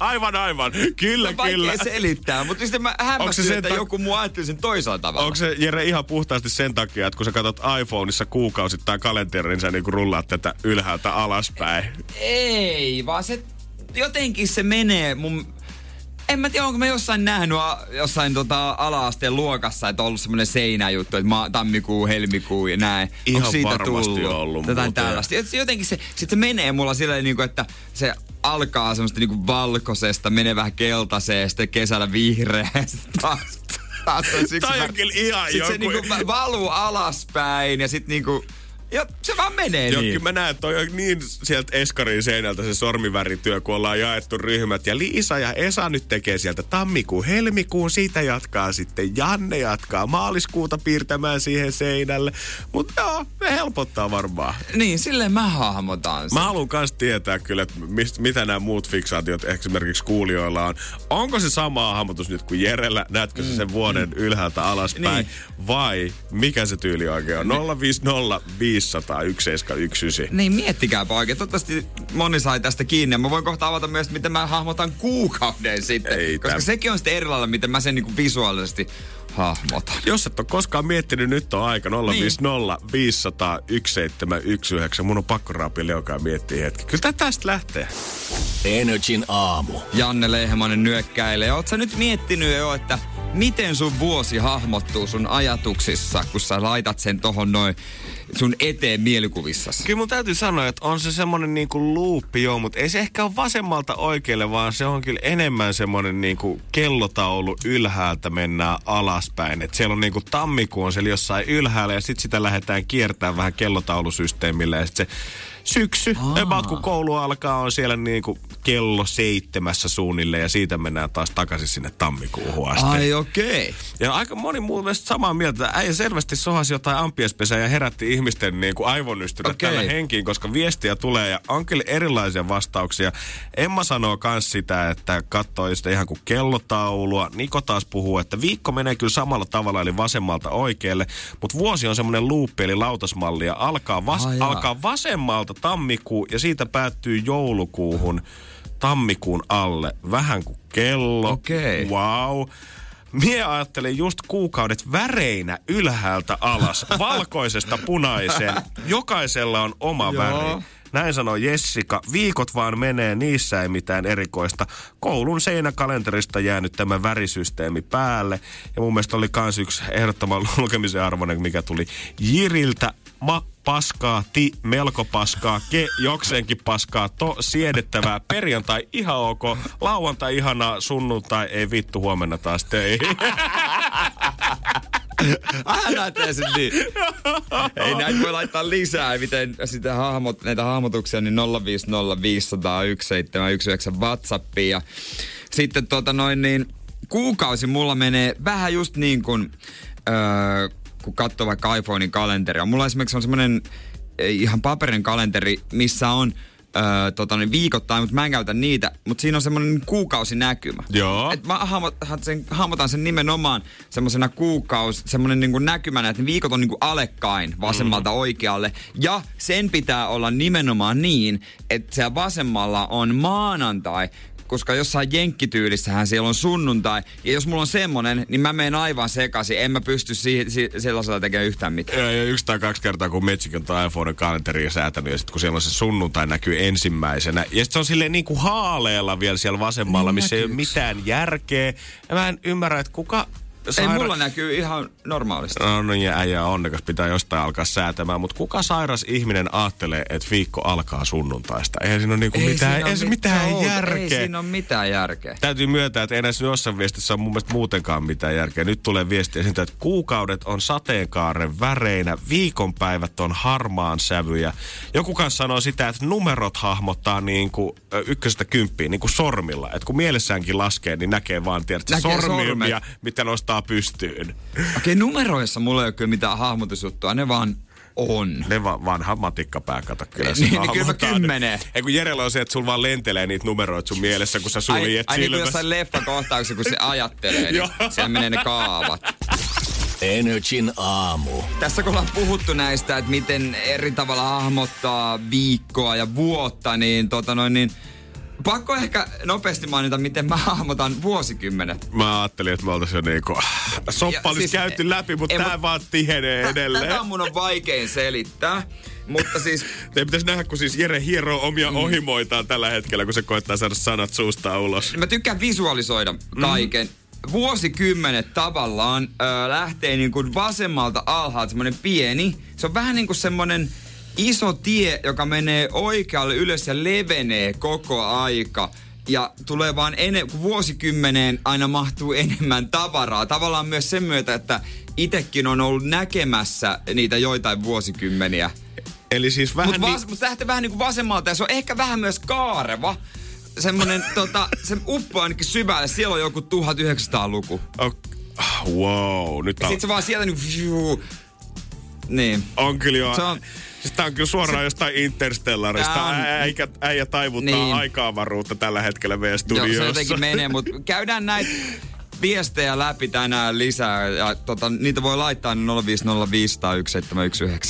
Aivan, aivan. Kyllä, on vaikea kyllä. selittää, mutta sitten mä Onko se että tak- joku muu ajatteli sen toisella tavalla. Onko se Jere ihan puhtaasti sen takia, että kun sä katsot iPhoneissa kuukausittain kalenterin, niin sä niinku rullaat tätä ylhäältä alaspäin? Ei, vaan se jotenkin se menee mun... En mä tiedä, onko mä jossain nähnyt a, jossain tota ala-asteen luokassa, että on ollut semmoinen seinäjuttu, että ma, tammikuu, helmikuu ja näin. Ihan Onko siitä varmasti tullut? ollut Jotain tällaista. Se jotenkin se, sit se menee mulla silleen, niinku, että se alkaa semmoista niinku valkoisesta, menee vähän keltaiseen, sitten kesällä vihreä, ja sitten taas, on siksi Toi on kyllä ihan sit se joku- niinku va- valuu alaspäin ja sitten niinku Ja se vaan menee Joo, niin. mä näen, että toi on niin sieltä eskarin seinältä se sormivärityö, kun ollaan jaettu ryhmät. Ja Liisa ja Esa nyt tekee sieltä tammikuun, helmikuun, siitä jatkaa sitten. Janne jatkaa maaliskuuta piirtämään siihen seinälle. Mutta joo, ne helpottaa varmaan. Niin, silleen mä hahmotan sen. Mä haluan myös tietää kyllä, että mist, mitä nämä muut fiksaatiot esimerkiksi kuulijoilla on. Onko se sama hahmotus nyt kuin Jerellä? Näetkö se sen vuoden ylhäältä alaspäin? Niin. Vai mikä se tyyli oikein on? 050 500 1719. Niin, miettikääpä oikein. Toivottavasti moni sai tästä kiinni. Ja Mä voin kohta avata myös, miten mä hahmotan kuukauden sitten. Ei koska täm- sekin on sitten eri lailla, miten mä sen niinku visuaalisesti hahmotan. Jos et ole koskaan miettinyt, nyt on aika 050 500 1719. Mun on pakko raapia leukaa miettiä hetki. Kyllä tästä lähtee. Energin aamu. Janne Lehmanen nyökkäilee. Oot sä nyt miettinyt jo, että miten sun vuosi hahmottuu sun ajatuksissa, kun sä laitat sen tohon noin sun eteen mielikuvissasi? Kyllä mun täytyy sanoa, että on se semmonen niinku luuppi joo, mutta ei se ehkä ole vasemmalta oikealle, vaan se on kyllä enemmän semmonen niinku kellotaulu ylhäältä mennään alaspäin. Et siellä on niinku tammikuu on siellä jossain ylhäällä ja sitten sitä lähdetään kiertämään vähän kellotaulusysteemillä ja sitten se syksy, about kun koulu alkaa, on siellä niinku kello seitsemässä suunnilleen ja siitä mennään taas takaisin sinne tammikuuhun asti. Ai okei. Okay. Ja aika moni muu mielestä samaa mieltä. Äijä selvästi sohasi jotain ampiespesää ja herätti ihmisten niin kuin aivonystyrät Okei. tällä henkiin, koska viestiä tulee ja on kyllä erilaisia vastauksia. Emma sanoo myös sitä, että katsoi sitä ihan kuin kellotaulua. Niko taas puhuu, että viikko menee kyllä samalla tavalla, eli vasemmalta oikealle, mutta vuosi on semmoinen luuppi, eli lautasmalli, ja alkaa, vas- Ai jaa. alkaa vasemmalta tammikuu ja siitä päättyy joulukuuhun tammikuun alle. Vähän kuin kello. Okei. Wow. Mie ajattelen just kuukaudet väreinä ylhäältä alas, [LAUGHS] valkoisesta punaiseen. Jokaisella on oma Joo. väri. Näin sanoi Jessica. Viikot vaan menee, niissä ei mitään erikoista. Koulun seinäkalenterista jäänyt tämä värisysteemi päälle. Ja mun mielestä oli kans yksi ehdottoman [LAUGHS] lukemisen arvoinen, mikä tuli Jiriltä. Ma paskaa, ti, melko paskaa, ke, jokseenkin paskaa, to, siedettävää, perjantai ihan ok, lauantai ihanaa, sunnuntai ei vittu, huomenna taas töihin. Hän näyttää sen niin. Ei näitä voi laittaa lisää, miten sitä hahmot, näitä hahmotuksia, niin 050501719 WhatsAppiin. Ja sitten tota noin niin, kuukausi mulla menee vähän just niin kuin, öö, kun katsoo vaikka iPhonein kalenteria. Mulla esimerkiksi on semmoinen ihan paperin kalenteri, missä on öö, tota, niin viikoittain, mutta mä en käytä niitä. Mutta siinä on semmoinen kuukausinäkymä. Joo. Et mä hahmotan sen, hahmotan sen nimenomaan semmoisena kuukausi, semmoinen niinku näkymänä, että ne viikot on niinku alekkain vasemmalta mm. oikealle. Ja sen pitää olla nimenomaan niin, että siellä vasemmalla on maanantai, koska jossain jenkkityylissähän siellä on sunnuntai. Ja jos mulla on semmonen, niin mä menen aivan sekaisin. En mä pysty si- si- sellaisella tekemään yhtään mitään. Ja, ja yksi tai kaksi kertaa, kun Metsikin on tuon iPhone kalenteria säätänyt, ja sitten kun siellä on se sunnuntai näkyy ensimmäisenä. Ja sit se on silleen niin kuin haaleella vielä siellä vasemmalla, Niin missä ei ole mitään järkeä. Ja mä en ymmärrä, että kuka... Ei saira- mulla näkyy ihan normaalisti. No niin, ja äijä on onnekas pitää jostain alkaa säätämään, mutta kuka sairas ihminen ajattelee, että viikko alkaa sunnuntaista? Eihän siinä ole niinku mitään, siinä ei ole se mit- mitään on outo. järkeä. Ei siinä ole mitään järkeä. Täytyy myöntää, että ei näissä jossain viestissä ole mun mielestä muutenkaan mitään järkeä. Nyt tulee viestiä siitä, että kuukaudet on sateenkaaren väreinä, viikonpäivät on harmaan sävyjä. Joku kanssa sanoo sitä, että numerot hahmottaa niin kuin ykkösestä kymppiin niin kuin sormilla. Että kun mielessäänkin laskee, niin näkee vaan tiedät, sormia, sormet. mitä nostaa pystyyn. Okei, numeroissa mulla ei ole kyllä mitään hahmotusjuttua, ne vaan on. Ne va- vanha matikkapää, kato kyllä. Niin, niin kyllä mä kymmeneen. Ei kun Jerellä on se, että sulla vaan lentelee niitä numeroita sun mielessä, kun sä suljet ai, ai niin kuin jossain leffakohtauksessa, kun se ajattelee, niin [LAUGHS] siellä menee ne kaavat. Energin aamu. Tässä kun ollaan puhuttu näistä, että miten eri tavalla hahmottaa viikkoa ja vuotta, niin tota noin niin... Pakko ehkä nopeasti mainita, miten mä hahmotan vuosikymmenet. Mä ajattelin, että me oltais jo niinku... Soppa olisi siis- käyty läpi, mutta tää mut- vaan tihenee edelleen. Tätä mun on vaikein selittää. Mutta siis Teidän pitäisi nähdä, kun siis Jere hieroo omia mm. ohimoitaan tällä hetkellä, kun se koittaa saada sanat suusta ulos. mä tykkään visualisoida kaiken. Vuosikymmenet tavallaan ö, lähtee niin kuin vasemmalta alhaalta semmoinen pieni. Se on vähän niin kuin semmoinen iso tie, joka menee oikealle ylös ja levenee koko aika. Ja tulee vaan ene- vuosikymmeneen aina mahtuu enemmän tavaraa. Tavallaan myös sen myötä, että itekin on ollut näkemässä niitä joitain vuosikymmeniä. Eli siis vähän Mutta niin... vas, mut lähtee vähän niinku vasemmalta ja se on ehkä vähän myös kaareva. Semmonen, [LAUGHS] tota, se uppoo ainakin syvälle. Siellä on joku 1900-luku. Oh, wow, nyt on, sit se vaan sieltä. Fiu, niin. on kyllä jo... Se on- Siis tää on kyllä suoraan se, jostain Interstellarista. On- Äikä, äijä taivuttaa Niin. aika-avaruutta tällä hetkellä meidän Joo, studiossa. se jotenkin menee, mutta [LAUGHS] käydään näitä viestejä läpi tänään lisää. Ja tota, niitä voi laittaa niin 050501719.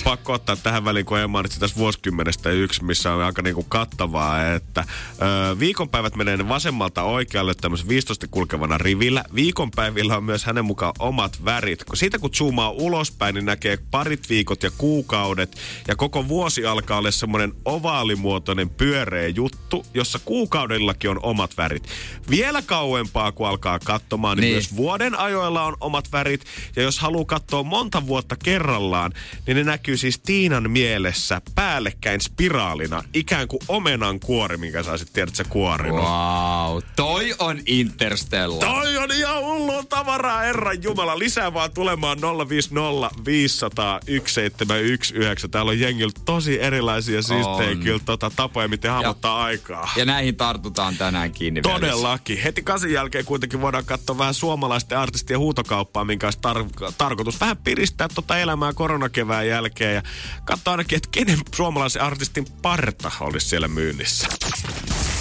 Pakko ottaa tähän väliin, kun Emma tässä vuosikymmenestä yksi, missä on aika niinku kattavaa, että ö, viikonpäivät menee vasemmalta oikealle tämmöisen 15 kulkevana rivillä. Viikonpäivillä on myös hänen mukaan omat värit. Siitä kun zoomaa ulospäin, niin näkee parit viikot ja kuukaudet. Ja koko vuosi alkaa olla semmoinen ovaalimuotoinen pyöreä juttu, jossa kuukaudellakin on omat värit. Vielä kauempaa, kun alkaa katsomaan, niin, niin myös vuoden ajoilla on omat värit. Ja jos haluaa katsoa monta vuotta kerrallaan, niin ne näkyy siis Tiinan mielessä päällekkäin spiraalina. Ikään kuin omenan kuori, minkä sä sit tiedät, se kuorinut. Wow, toi on Interstellar. Toi on ihan hullua tavaraa, herran jumala. Lisää vaan tulemaan 050 500 1719. Täällä on jengillä tosi erilaisia siistejä kyllä tota, tapoja, miten hahmottaa aikaa. Ja näihin tartutaan tänään kiinni. Todellakin. Heti kasin jälkeen kuitenkin voidaan katsoa vähän suomalaisten artistien huutokauppaa, minkä olisi tar- tarkoitus vähän piristää tota elämää koronakevään jälkeen ja katsoa ainakin, että kenen suomalaisen artistin parta olisi siellä myynnissä.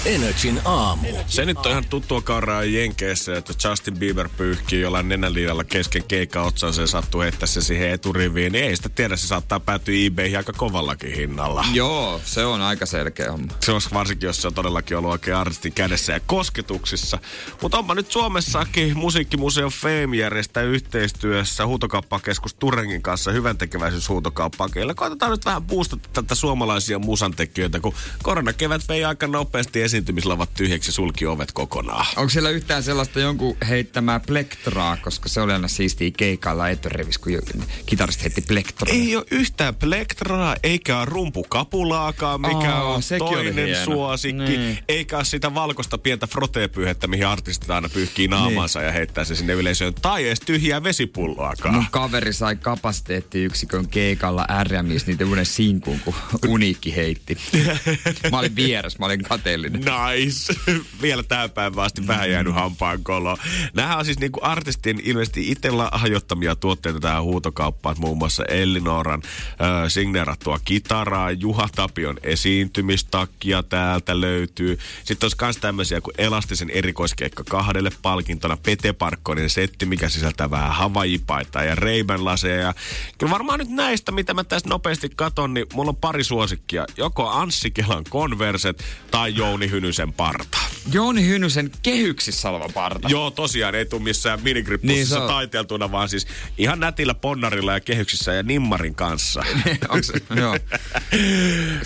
Energin aamu. Se nyt on ihan tuttua kauraa Jenkeissä, että Justin Bieber pyyhkii jollain nenäliidalla kesken keikka otsansa ja sattuu heittää se siihen eturiviin, niin ei sitä tiedä, se saattaa päätyä eBayhin aika kovallakin hinnalla. Joo, se on aika selkeä homma. Se olisi varsinkin, jos se on todellakin ollut oikein artistin kädessä ja kosketuksissa. Mutta onpa nyt Suomessakin Musiikkimuseo Fame järjestää yhteistyössä huutokauppakeskus Turengin kanssa hyvän tekeväisyyshuutokauppaa. Koitetaan nyt vähän boostata tätä suomalaisia musantekijöitä, kun koronakevät vei aika nopeasti esiintymislavat tyhjäksi ja sulki ovet kokonaan. Onko siellä yhtään sellaista jonkun heittämää plektraa, koska se oli aina siistiä keikalla eturivissä, kun kitaristi heitti plektraa. Ei ole yhtään plektraa, eikä rumpukapulaakaan, mikä Aa, on toinen suosikki. Niin. Eikä ole sitä valkoista pientä frotepyyhettä, mihin artistit aina pyyhkii naamaansa ja heittää se sinne yleisöön. Tai edes tyhjää vesipulloakaan. Mun kaveri sai kapasiteettiyksikön keikalla RMIs niitä uuden sinkun, kun Uniikki heitti. [LAUGHS] Mä olin vieressä, mä olin kateellinen. Nice. [LAUGHS] Vielä tämän päivän asti vähän jäänyt hampaan koloon. Nämä on siis niinku artistien ilmeisesti itse lahjoittamia tuotteita tähän huutokauppaan. Muun muassa Ellinoran äh, signeerattua kitaraa, Juha Tapion esiintymistakkia täältä löytyy. Sitten olisi myös tämmöisiä kuin Elastisen erikoiskeikka kahdelle palkintona Pete Parkkonen setti, mikä sisältää vähän havajipaitaa ja Ray-Ban laseja. Ja kyllä varmaan nyt näistä, mitä mä tässä nopeasti katon, niin mulla on pari suosikkia. Joko Anssi Kelan Converset tai Jouni Hynysen parta. Jouni Hynysen kehyksissä oleva parta. Joo, tosiaan ei tule missään minigrippussa Niin taiteeltuna, vaan siis ihan nätillä ponnarilla ja kehyksissä ja nimmarin kanssa. [LAUGHS] Onks, joo.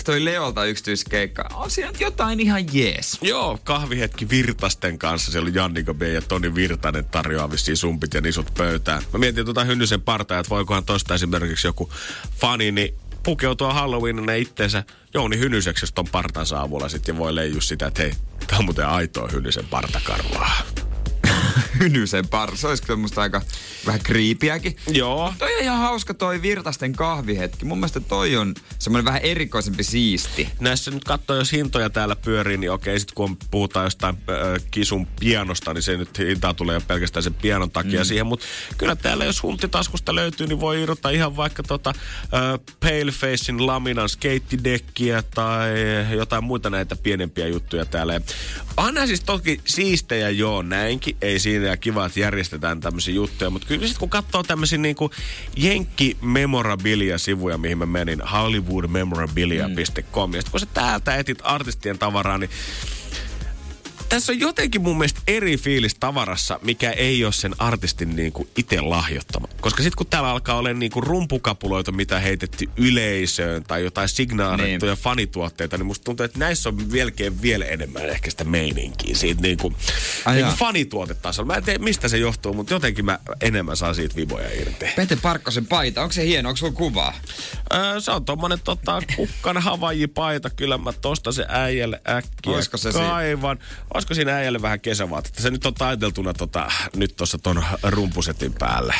Toi Leolta yksityiskeikka. On siinä jotain ihan jees. Joo, kahvihetki Virtasten kanssa. Siellä on Jannika B. ja Toni Virtanen tarjoaa vissiin sumpit ja nisut pöytään. Mä mietin tuota Hynnysen partaa, että voikohan tosta esimerkiksi joku fani, niin pukeutua Halloweenina itteensä Jouni Hynyseksi, jos ton partansa avulla sitten voi leijua sitä, että hei, tää on muuten aitoa Hynysen partakarvaa. [LAUGHS] Hynysen parta. Se olisi kyllä musta aika vähän kriipiäkin. Joo, Toi on ihan hauska toi Virtasten kahvihetki. Mun mielestä toi on semmoinen vähän erikoisempi siisti. näissä nyt katsoo, jos hintoja täällä pyörii, niin okei, sit kun puhutaan jostain äh, kisun pianosta, niin se nyt hintaa tulee jo pelkästään sen pianon takia mm. siihen, mutta kyllä täällä jos huntitaskusta löytyy, niin voi irrottaa ihan vaikka tota äh, Palefacein laminan skeittidekkiä tai jotain muita näitä pienempiä juttuja täällä. Nämä siis toki siistejä, joo, näinkin, ei siinä ja kiva, että järjestetään tämmöisiä juttuja, mutta kyllä sitten kun katsoo tämmöisiä niinku Jenkki Memorabilia-sivuja, mihin mä menin, hollywoodmemorabilia.com, ja sit kun sä täältä etit artistien tavaraa, niin tässä on jotenkin mun mielestä eri fiilis tavarassa, mikä ei ole sen artistin niinku itse lahjoittama. Koska sitten kun täällä alkaa olla niinku rumpukapuloita, mitä heitetty yleisöön tai jotain signaarettuja niin. fanituotteita, niin musta tuntuu, että näissä on vieläkin vielä enemmän ehkä sitä meininkiä siitä niinku, Ai niinku jaa. fanituotetasolla. Mä en tiedä, mistä se johtuu, mutta jotenkin mä enemmän saan siitä viboja irti. Pete Parkkosen paita, onko se hieno? Onko sulla kuvaa? Öö, se on tommonen tota, kukkan havajipaita. Kyllä mä tosta se äijälle äkkiä Oisko se siinä? Olisiko siinä äijälle vähän kesävaatetta? Se nyt on taiteltuna tota, nyt tuossa ton rumpusetin päällä.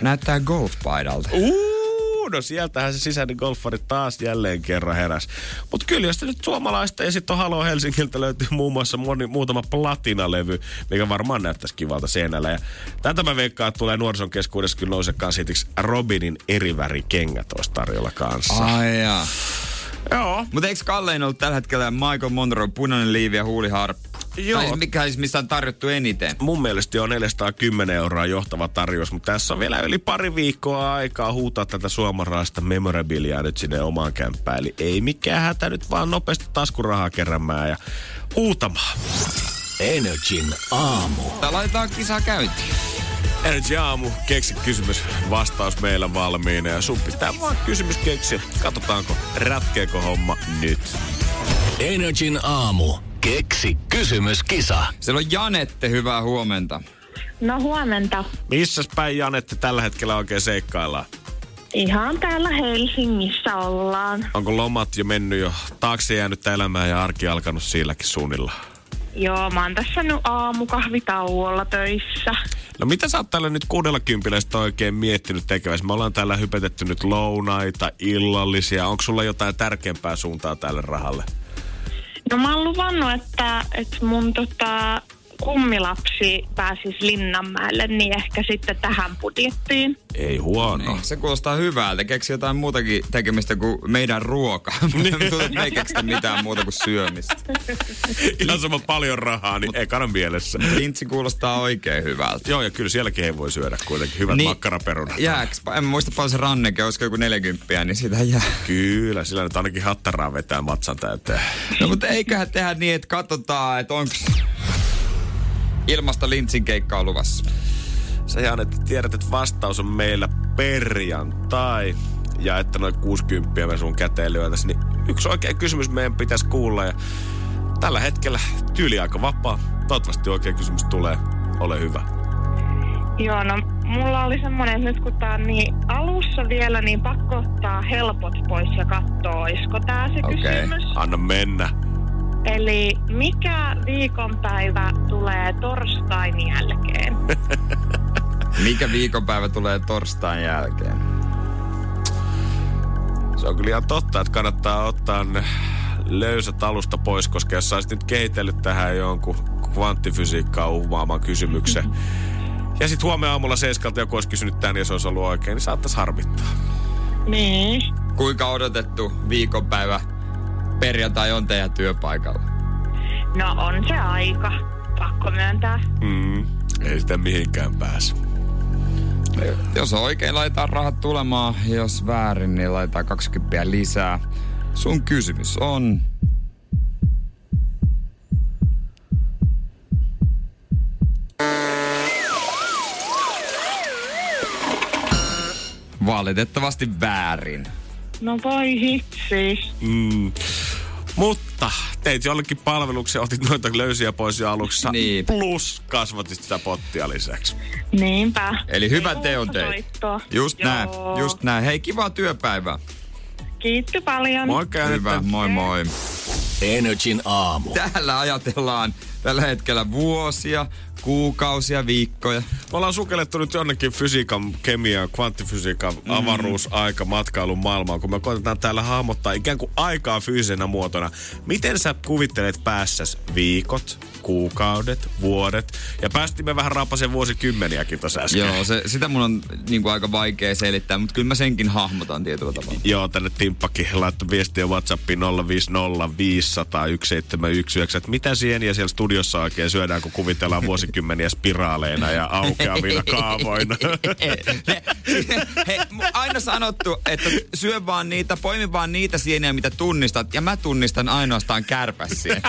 Näyttää golfpaidalta. Uu, no sieltähän se sisäinen golfari taas jälleen kerran heräs. Mutta kyllä jos nyt suomalaista ja sitten on Halo Helsingiltä löytyy muun muassa moni, muutama platinalevy, mikä varmaan näyttäisi kivalta seinällä. Ja tätä mä veikkaan, että tulee nuorison keskuudessa kyllä nousekaan sitiksi Robinin eri kengät olisi tarjolla kanssa. Ai jaa. Joo. Mutta eikö Kallein ollut tällä hetkellä Michael Monroe, punainen liivi ja huuliharppu? Joo. Tai siis mikä siis mistä on tarjottu eniten? Mun mielestä on 410 euroa johtava tarjous, mutta tässä on vielä yli pari viikkoa aikaa huutaa tätä suomalaista memorabiliaa nyt sinne omaan kämppään. Eli ei mikään hätä nyt vaan nopeasti taskurahaa keräämään ja huutamaan. Energin aamu. Tää laitetaan kisaa käyntiin. Energy aamu, keksi kysymys, vastaus meillä valmiina ja sun pitää vaan kysymys keksiä. Katsotaanko, ratkeeko homma nyt. Energin aamu. Keksi kysymyskisa. Siellä on Janette, hyvää huomenta. No huomenta. Missäs päin Janette tällä hetkellä oikein seikkaillaan? Ihan täällä Helsingissä ollaan. Onko lomat jo mennyt jo taakse jäänyttä elämää ja arki alkanut silläkin suunnilla? Joo, mä oon tässä nyt aamukahvitauolla töissä. No mitä sä oot täällä nyt kuudella kympiläistä oikein miettinyt tekevässä? Me ollaan täällä hypetetty nyt lounaita, illallisia. Onko sulla jotain tärkeämpää suuntaa tälle rahalle? No mä oon luvannut, että, että mun tota, kummilapsi pääsisi Linnanmäelle, niin ehkä sitten tähän budjettiin. Ei huono. Niin, se kuulostaa hyvältä. Keksi jotain muutakin tekemistä kuin meidän ruoka. [LAUGHS] Tuntuu, että me ei keksitä mitään muuta kuin syömistä. [LAUGHS] Ihan sama paljon rahaa, niin ei kanon mielessä. Lintsi kuulostaa oikein hyvältä. Joo, ja kyllä sielläkin ei voi syödä kuitenkin hyvät niin, makkaraperunat. Jääks? En muista paljon se ranneke, olisiko joku 40, niin sitä jää. Kyllä, sillä nyt ainakin hattaraa vetää matsan täyteen. No mutta eiköhän tehdä niin, että katsotaan, että onko ilmasta Lintsin keikkaa luvassa. Sä Jan, että tiedät, että vastaus on meillä perjantai ja että noin 60 me sun käteen lyötäisiin, niin yksi oikea kysymys meidän pitäisi kuulla ja tällä hetkellä tyyli aika vapaa. Toivottavasti oikea kysymys tulee. Ole hyvä. Joo, no mulla oli semmoinen, että nyt kun tää on niin alussa vielä, niin pakko ottaa helpot pois ja katsoa, olisiko tää se Okei. kysymys. Anna mennä. Eli mikä viikonpäivä tulee torstain jälkeen? [LAUGHS] Mikä viikonpäivä tulee torstain jälkeen? Se on kyllä ihan totta, että kannattaa ottaa ne löysät alusta pois, koska jos sä olisit nyt kehitellyt tähän jonkun kvanttifysiikkaa uhmaamaan kysymyksen, [LAUGHS] ja sitten huomenna aamulla seiskalta joku olisi kysynyt tämän ja se olisi ollut oikein, niin saattaisi harmittaa. niin. Kuinka odotettu viikonpäivä perjantai on teidän työpaikalla? No on se aika. Pakko myöntää. Mm, ei sitä mihinkään pääse. Jos oikein laitetaan rahat tulemaan, jos väärin, niin laitetaan 20 lisää. Sun kysymys on... Valitettavasti väärin. No voi hitsi. Mm. Mutta teit jollekin palveluksen, otit noita löysiä pois jo aluksi. Niin. Plus kasvatit sitä pottia lisäksi. Niinpä. Eli hyvä Ei teon teit. Just Joo. näin, just näin. Hei, kivaa työpäivää. Kiitti paljon. Moikka Hyvä, moi moi. Energin aamu. Täällä ajatellaan tällä hetkellä vuosia, kuukausia, viikkoja. Me ollaan sukellettu nyt jonnekin fysiikan, kemian, kvanttifysiikan, Mm. avaruusaika, matkailun maailmaan, kun me koitetaan täällä hahmottaa ikään kuin aikaa fyysisenä muotona. Miten sä kuvittelet päässäs viikot, kuukaudet, vuodet? Ja päästimme vähän raapasen vuosikymmeniäkin tuossa äsken. Joo, se, sitä mun on niin kuin aika vaikea selittää, mutta kyllä mä senkin hahmotan tietyllä tavalla. Joo, tänne Timppakin laittoi viestiä Whatsappiin 050 500 1719, että mitä sieniä siellä studiossa oikein syödään, kun kuvitellaan vuosikymmeniä spiraaleina ja aukeavina [LAUGHS] kaavoina. He, aina sanottu, että syö vaan niitä, poimi vaan niitä sieniä, mitä tunnistat, ja mä tunnistan ainoastaan kärpäsiä.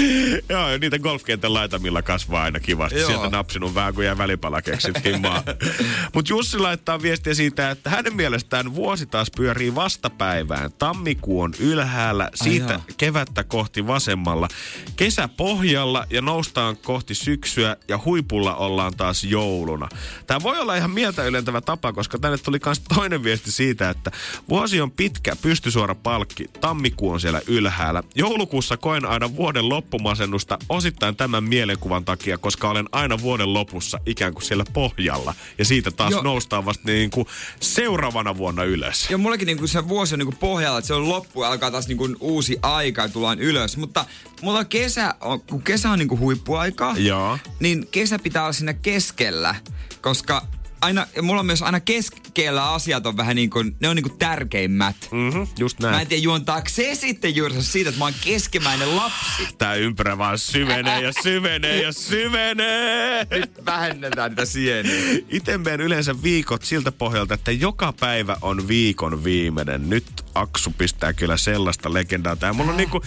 [LAUGHS] Joo, ja niitä golfkentän laitamilla kasvaa aina kivasti. Joo. Sieltä napsinut vähän, kun jää välipala keksittiin maa. [LAUGHS] Mutta Jussi laittaa viestiä siitä, että hänen mielestään vuosi taas pyörii vastapäivään. Tammikuu on ylhäällä, siitä jaa. kevättä kohti vasemmalla. Kesä pohjalla ja noustaan kohti syksyä ja huipulla ollaan taas jouluna. Tämä voi olla ihan mieltä ylentävä tapa, koska tänne tuli myös toinen viesti siitä, että vuosi on pitkä, pystysuora palkki. Tammikuu on siellä ylhäällä. Joulukuussa koen aina vuoden loppu loppumasennusta osittain tämän mielenkuvan takia, koska olen aina vuoden lopussa ikään kuin siellä pohjalla. Ja siitä taas Joo. noustaan vasta niin kuin seuraavana vuonna ylös. Ja mullakin niinku se vuosi on niinku pohjalla, että se on loppu ja alkaa taas niinku uusi aika ja tullaan ylös. Mutta mulla kesä on, kun kesä on niinku huippuaika, Joo. niin kesä pitää olla siinä keskellä, koska aina, mulla on myös aina keskellä asiat on vähän niin kuin, ne on niin kuin tärkeimmät. Mm-hmm, just näin. Mä en tiedä juontaako se sitten juuri siitä, että mä oon keskemäinen lapsi. Tää ympyrä vaan syvenee ja syvenee ja syvenee. Nyt vähennetään niitä sieniä. Itse menen yleensä viikot siltä pohjalta, että joka päivä on viikon viimeinen. Nyt Aksu pistää kyllä sellaista legendaa. Tää mulla on niinku...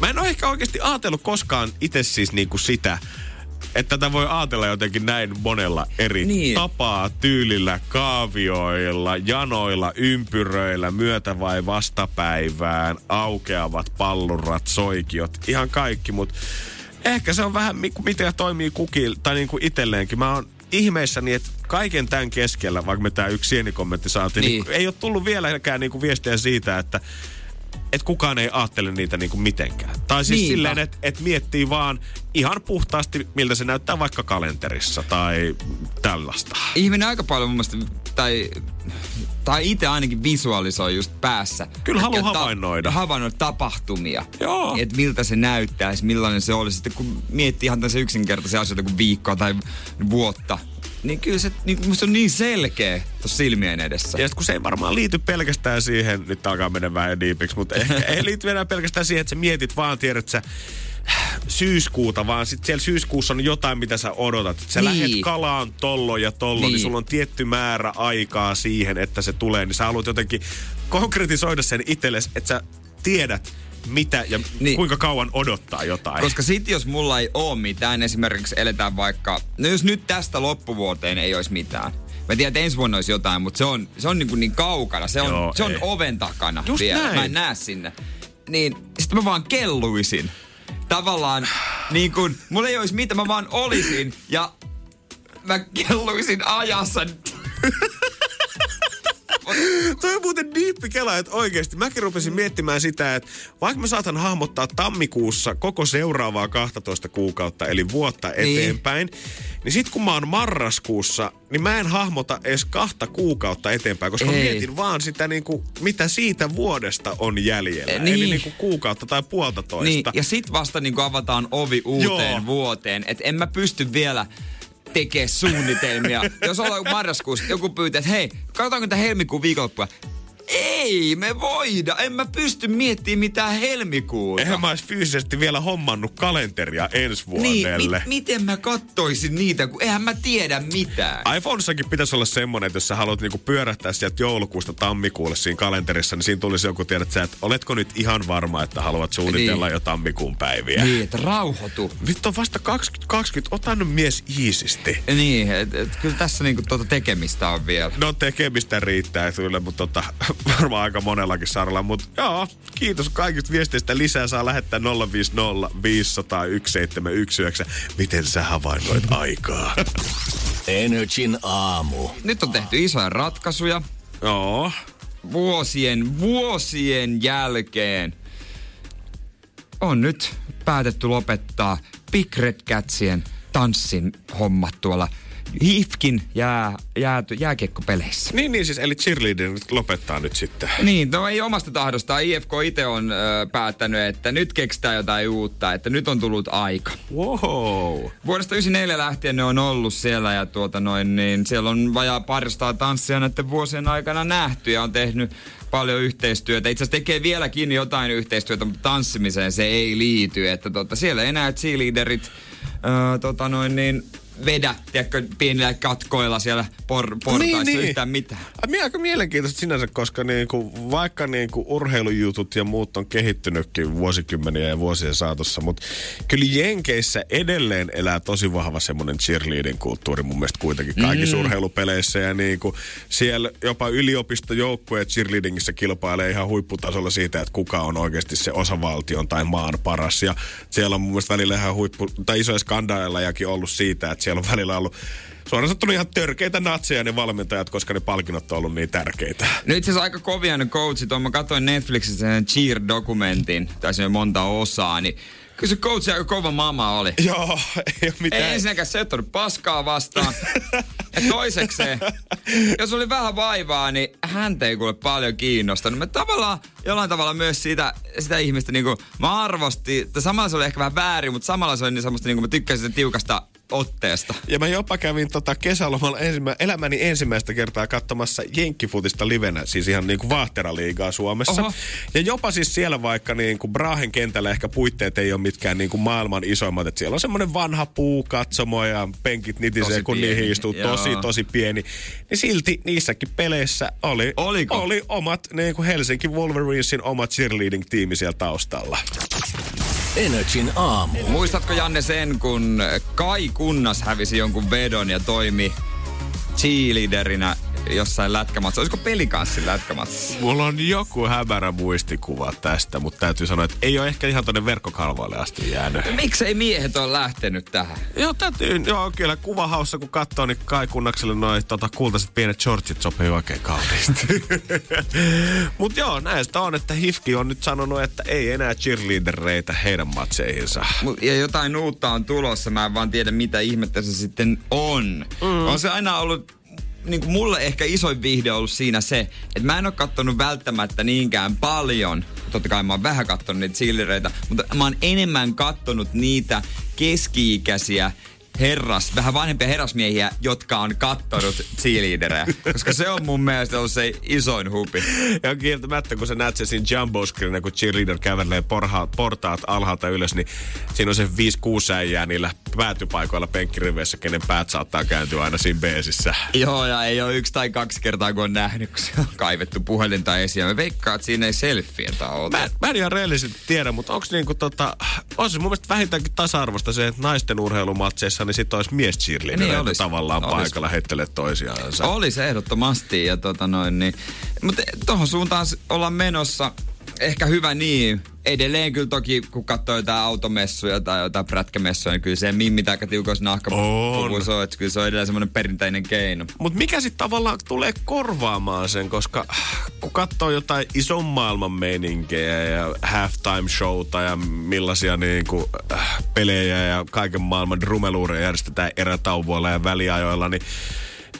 Mä en ole ehkä oikeasti ajatellut koskaan itse siis niinku sitä, että tätä voi ajatella jotenkin näin monella eri Niin. tapaa, tyylillä, kaavioilla, janoilla, ympyröillä, myötä vai vastapäivään, aukeavat pallurat, soikiot, ihan kaikki, mutta ehkä se on vähän mi- miten toimii kukin tai niin kuin itselleenkin. Mä oon ihmeissäni, että kaiken tämän keskellä, vaikka me tämä yksi sienikommentti saatiin, niin. Niin. niin ei ole tullut vieläkään niin kuin viestiä siitä, että että kukaan ei ajattele niitä niinku mitenkään. Tai siis Niinpä. silleen, että et miettii vaan ihan puhtaasti, miltä se näyttää vaikka kalenterissa tai tällaista. Ihminen aika paljon mun mielestä, tai, tai itse ainakin visualisoi just päässä. Kyllä haluaa havainnoida. havainnoida tapahtumia. Joo. Että miltä se näyttäisi, millainen se olisi. Sitten kun miettii ihan tämmöisiä yksinkertaisia asioita kuin viikkoa tai vuotta, niin kyllä se niin, musta on niin selkeä tuossa silmien edessä. Ja kun se ei varmaan liity pelkästään siihen, nyt alkaa mennä vähän diipiksi, mutta ehkä [LAUGHS] ei liity enää pelkästään siihen, että sä mietit vaan, tiedät sä, syyskuuta, vaan sitten siellä syyskuussa on jotain, mitä sä odotat. Sä Niin. lähet kalaan tollo ja tollo, niin. niin Niin. sulla on tietty määrä aikaa siihen, että se tulee. Niin sä haluat jotenkin konkretisoida sen itsellesi, että sä tiedät, mitä ja niin. Kuinka kauan odottaa jotain. Koska sit jos mulla ei oo mitään, esimerkiksi eletään vaikka, no jos nyt tästä loppuvuoteen ei olisi mitään. Mä tiedän, että ensi vuonna olisi jotain, mutta se on, se on niin, kuin niin kaukana. Se on, Joo, se on ei. oven takana Just vielä. näin. Mä en näe sinne. Niin sitten mä vaan kelluisin. Tavallaan niin kuin, mulla ei olisi mitään, mä vaan olisin ja mä kelluisin ajassa. [LAUGHS] Toi on muuten diippi kela, että oikeasti mäkin rupesin miettimään sitä, että vaikka mä saatan hahmottaa tammikuussa koko seuraavaa 12 kuukautta, eli vuotta Niin. eteenpäin, niin sit kun mä oon marraskuussa, niin mä en hahmota edes kahta kuukautta eteenpäin, koska mä Ei. mietin vaan sitä niinku, mitä siitä vuodesta on jäljellä. Eh, Eli niin. niinku kuukautta tai puolta toista. Niin, ja sit vasta niin avataan ovi uuteen Joo. vuoteen. Että en mä pysty vielä tekee suunnitelmia. Jos ollaan marraskuussa, joku pyytää, että hei, katsotaanko tätä helmikuun viikonloppua. Ei me voida. En mä pysty miettimään mitään helmikuuta. Eihän mä ois fyysisesti vielä hommannut kalenteria ensi niin, vuodelle. mit, miten mä kattoisin niitä, kun eihän mä tiedä mitään. iPhonessakin pitäisi olla semmonen, että jos sä haluat niinku pyörähtää sieltä joulukuusta tammikuulle siinä kalenterissa, niin siinä tulisi joku tiedät sä, että oletko nyt ihan varma, että haluat suunnitella Niin. jo tammikuun päiviä. Niin, että rauhoitu. Nyt on vasta 2020, ota nyt mies iisisti. Niin, et, et, kyllä tässä niinku tuota tekemistä on vielä. No tekemistä riittää kyllä, mutta tota, varmaan aika monellakin saralla. Mutta joo, kiitos kaikista viesteistä. Lisää saa lähettää 050 500 1719. Miten sä havainnoit aikaa? Energin aamu. Nyt on tehty isoja ratkaisuja. joo. vuosien, vuosien jälkeen on nyt päätetty lopettaa Big Red Catsien tanssin hommat tuolla HIFKin jää, jää, jääkiekkopeleissä. Niin, niin siis, eli cheerleader nyt lopettaa nyt sitten. Niin, no ei omasta tahdostaan. IFK itse on ö, päättänyt, että nyt keksitään jotain uutta, että nyt on tullut aika. Wow. Vuodesta 94 lähtien ne on ollut siellä ja tuota noin, niin siellä on vajaa paristaa tanssia näiden vuosien aikana nähty ja on tehnyt paljon yhteistyötä. Itse asiassa tekee vieläkin jotain yhteistyötä, mutta tanssimiseen se ei liity. Että tota, siellä enää cheerleaderit öö, tota noin niin, vedä, tiedätkö, pienillä katkoilla siellä por- portaissa niin, niin. yhtään mitään. Ai, mie- aika mielenkiintoista sinänsä, koska niinku, vaikka niinku urheilujutut ja muut on kehittynytkin vuosikymmeniä ja vuosien saatossa, mutta kyllä Jenkeissä edelleen elää tosi vahva semmoinen cheerleading kulttuuri mun mielestä kuitenkin kaikissa mm. urheilupeleissä ja niinku, siellä jopa yliopistojoukkueet cheerleadingissä kilpailee ihan huipputasolla siitä, että kuka on oikeasti se osavaltion tai maan paras ja siellä on mun mielestä välillä ihan huippu, tai isoja skandaalejakin ollut siitä, että siellä on välillä ollut suoraan sanottuna ihan törkeitä natseja ne valmentajat, koska ne palkinnot on ollut niin tärkeitä. No itse asiassa aika kovia ne coachit on. Mä katsoin Netflixissä sen Cheer-dokumentin, tai se on monta osaa, niin Kyllä se coach aika kova mama oli. [LAUGHS] Joo, ei ole mitään. Ei ensinnäkään se ottanut paskaa vastaan. [LAUGHS] ja toisekseen, jos oli vähän vaivaa, niin häntä ei kuule paljon kiinnostanut. Mä tavallaan, jollain tavalla myös sitä, sitä ihmistä niin kuin, mä arvostin, että samalla se oli ehkä vähän väärin, mutta samalla se oli niin semmoista, niin kuin mä tykkäsin sen tiukasta otteesta. Ja mä jopa kävin tota kesälomalla ensimmä, elämäni ensimmäistä kertaa katsomassa jenkkifutista livenä, siis ihan niinku vaahteraliigaa Suomessa. Oho. Ja jopa siis siellä vaikka niinku Brahen kentällä ehkä puitteet ei ole mitkään niinku maailman isoimmat, että siellä on semmoinen vanha puukatsomo ja penkit nitisee, Tosi kun pieni, niihin istuu joo. tosi, tosi pieni. Niin silti niissäkin peleissä oli, Oliko? oli omat niinku Helsinki Wolverinesin oma cheerleading-tiimi siellä taustalla. Energin aamu. Muistatko Janne sen, kun Kai Kunnas hävisi jonkun vedon ja toimi cheerleaderinä jossain lätkämatsissa? Olisiko pelikanssin lätkämatsissa? Mulla on joku hämärä muistikuva tästä, mutta täytyy sanoa, että ei ole ehkä ihan tonne verkkokalvoille asti jäänyt. Miksei miehet ole lähtenyt tähän? Joo, täytyy, joo, kyllä kuvahaussa kun katsoo, niin Kai Kunnakselle noin tota, kultaiset pienet shortsit sopii oikein kauniisti. [LAUGHS] Mut joo, näistä on, että Hifki on nyt sanonut, että ei enää cheerleadereitä heidän matseihinsa. Mut- Ja jotain uutta on tulossa, mä en vaan tiedä mitä ihmettä se sitten on. Mm. On se aina ollut niin kuin mulle ehkä isoin vihde on ollut siinä se, että mä en ole kattonut välttämättä niinkään paljon. Totta kai mä oon vähän kattonut niitä cheerleadereitä, mutta mä oon enemmän kattonut niitä keski-ikäisiä herras, vähän vanhempia herrasmiehiä, jotka on kattonut cheerleaderejä. Koska se on mun mielestä ollut se isoin hupi. Ja kieltämättä, kun sä näet sen siinä jumbo kun cheerleader kävelee porha, portaat alhaalta ylös, niin siinä on se 5-6 äijää niillä päätypaikoilla penkkiriveissä, kenen päät saattaa kääntyä aina siinä beesissä. Joo, ja ei ole yksi tai kaksi kertaa, kun on nähnyt, kun se on kaivettu puhelinta esiin. Mä veikkaan, että siinä ei selfietä ole. Mä, mä en ihan reellisesti tiedä, mutta onko niinku tota, on se mun mielestä vähintäänkin tasa-arvosta se, että naisten urheilumatseissa, niin sit olisi mies Niin niin tavallaan Olis. paikalla heittelee toisiaansa. Oli ehdottomasti. Ja tota noin, niin. Mutta tuohon suuntaan ollaan menossa. Ehkä hyvä niin. Edelleen kyllä toki, kun katsoo jotain automessuja tai jotain prätkämessuja, niin kyllä se mimmi tai tiukoissa nahkapuvuissa on. Että kyllä se on edelleen semmoinen perinteinen keino. Mutta mikä sitten tavallaan tulee korvaamaan sen, koska äh, kun katsoo jotain ison maailman meininkiä ja halftime showta ja millaisia niinku, äh, pelejä ja kaiken maailman drumeluureja järjestetään erätauvoilla ja väliajoilla, niin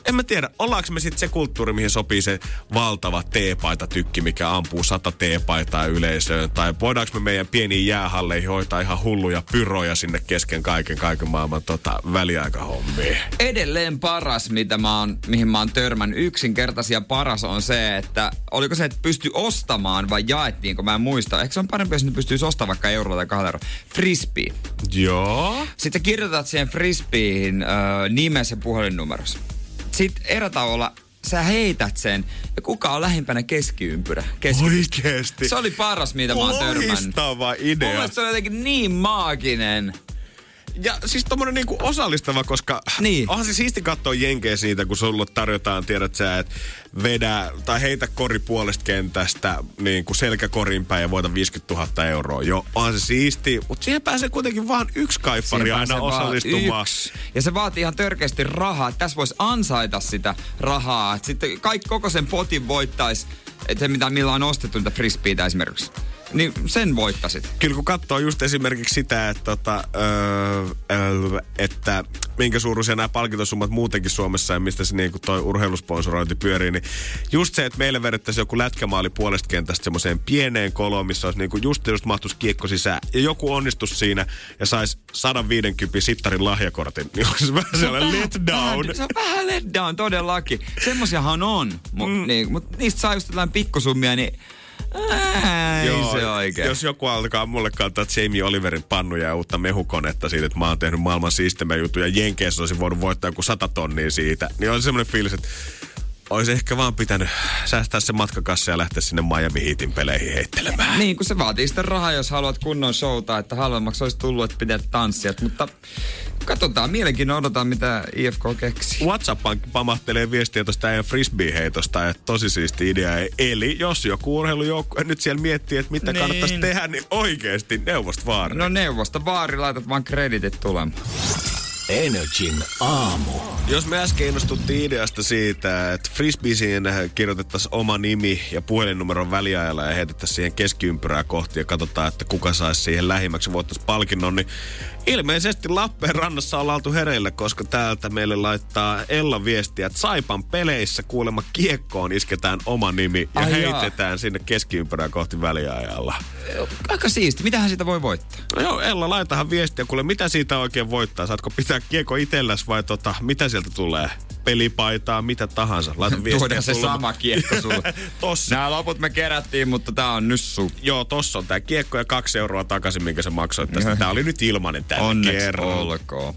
en mä tiedä, ollaanko me sitten se kulttuuri, mihin sopii se valtava teepaita tykki, mikä ampuu sata teepaitaa yleisöön, tai voidaanko me meidän pieniin jäähalleihin hoitaa ihan hulluja pyroja sinne kesken kaiken, kaiken maailman tota, väliaikahommia. Edelleen paras, mitä mä oon, mihin mä oon törmännyt, yksinkertaisia paras on se, että oliko se, että pysty ostamaan vai jaettiinko, mä en muista. Ehkä se on parempi, jos ne pystyisi ostamaan vaikka eurolla tai kahdella eurolla. Frisbee. Joo. Sitten kirjoitat siihen frisbeehin ö, nimesi ja puhelinnumeros. Sitten erätauolla sä heität sen ja kuka on lähimpänä keskiympyrä. Keski- Oikeesti. Se oli paras, mitä mä oon törmännyt. Loistava Mun idea. mielestä se oli jotenkin niin maaginen. Ja siis tommonen niinku osallistava, koska Niin. onhan se siisti katsoa jenkeä siitä, kun sulle tarjotaan, tiedät sä, että vedä tai heitä kori puolesta kentästä niin kuin selkäkorin päin ja voita 50 000 euroa. Joo, onhan se siisti, mutta siihen pääsee kuitenkin vaan yksi kaippari aina osallistumaan. yksi. Ja se vaatii ihan törkeästi rahaa. Tässä voisi ansaita sitä rahaa. Sitten kaikki koko sen potin voittaisi, että se mitä millä on ostettu niitä frisbeitä esimerkiksi. Niin sen voittasit. Kyllä kun katsoo just esimerkiksi sitä, että, tota, öö, öö, että minkä suuruisia nämä palkintosummat muutenkin Suomessa ja mistä se niinku toi urheilusponsorointi pyörii, niin just se, että meille vedettäisiin joku lätkämaali puolesta kentästä semmoiseen pieneen koloon, missä olisi niinku just, just mahtuisi kiekko sisään ja joku onnistus siinä ja saisi 150 sittarin lahjakortin, niin se vähän sellainen let down? Vähän, se on vähän let down, todellakin. Semmosiahan on. Mu, mm. niin, mutta niistä saa just jotain pikkusummia, niin ää, oikein. Jos joku alkaa mulle kantaa Jamie Oliverin pannuja ja uutta mehukonetta siitä, että mä oon tehnyt maailman siistemä juttuja, Jenkeissä olisin voinut voittaa joku sata tonnia siitä, niin on semmoinen fiilis, että olisi ehkä vaan pitänyt säästää se matkakassa ja lähteä sinne Miami Heatin peleihin heittelemään. Niin, kun se vaatii sitten rahaa, jos haluat kunnon showta, että halvemmaksi olisi tullut, että pitää tanssijat. Mutta katsotaan, mielenkiinnolla odotetaan, mitä IFK keksii. WhatsAppaan pamahtelee viestiä tuosta äijän frisbee-heitosta, että tosi siisti idea. Eli jos joku urheilujoukkue nyt siellä miettii, että mitä Niin. kannattaisi tehdä, niin oikeasti neuvosta vaan. No neuvosta vaari, laitat vaan kreditit tulemaan. Energin aamu. Jos me äsken innostuttiin ideasta siitä, että frisbeesiin kirjoitettaisiin oma nimi ja puhelinnumeron väliajalla ja heitettäisiin siihen keskiympyrää kohti ja katsotaan, että kuka saisi siihen lähimmäksi voittaisi palkinnon, niin ilmeisesti Lappeenrannassa ollaan oltu hereillä, koska täältä meille laittaa Ella viestiä, että Saipan peleissä kuulemma kiekkoon isketään oma nimi ja Ai jaa. heitetään sinne keskiympyrää kohti väliajalla. Aika siisti. Mitähän siitä voi voittaa? No joo, Ella, laitahan viestiä, kuule, mitä siitä oikein voittaa? Saatko pitää kiekko itselläs vai tota, mitä sieltä tulee? Pelipaitaa, mitä tahansa. Laita [LAUGHS] viestiä. Tuodaan se sama kiekko sulle. [LAUGHS] Tossa. Nämä loput me kerättiin, mutta tää on nyt sun. Joo, tossa on tää kiekko ja kaksi euroa takaisin, minkä sä maksoit tästä. Tää oli nyt ilmanen tällä Onneksi olkoon.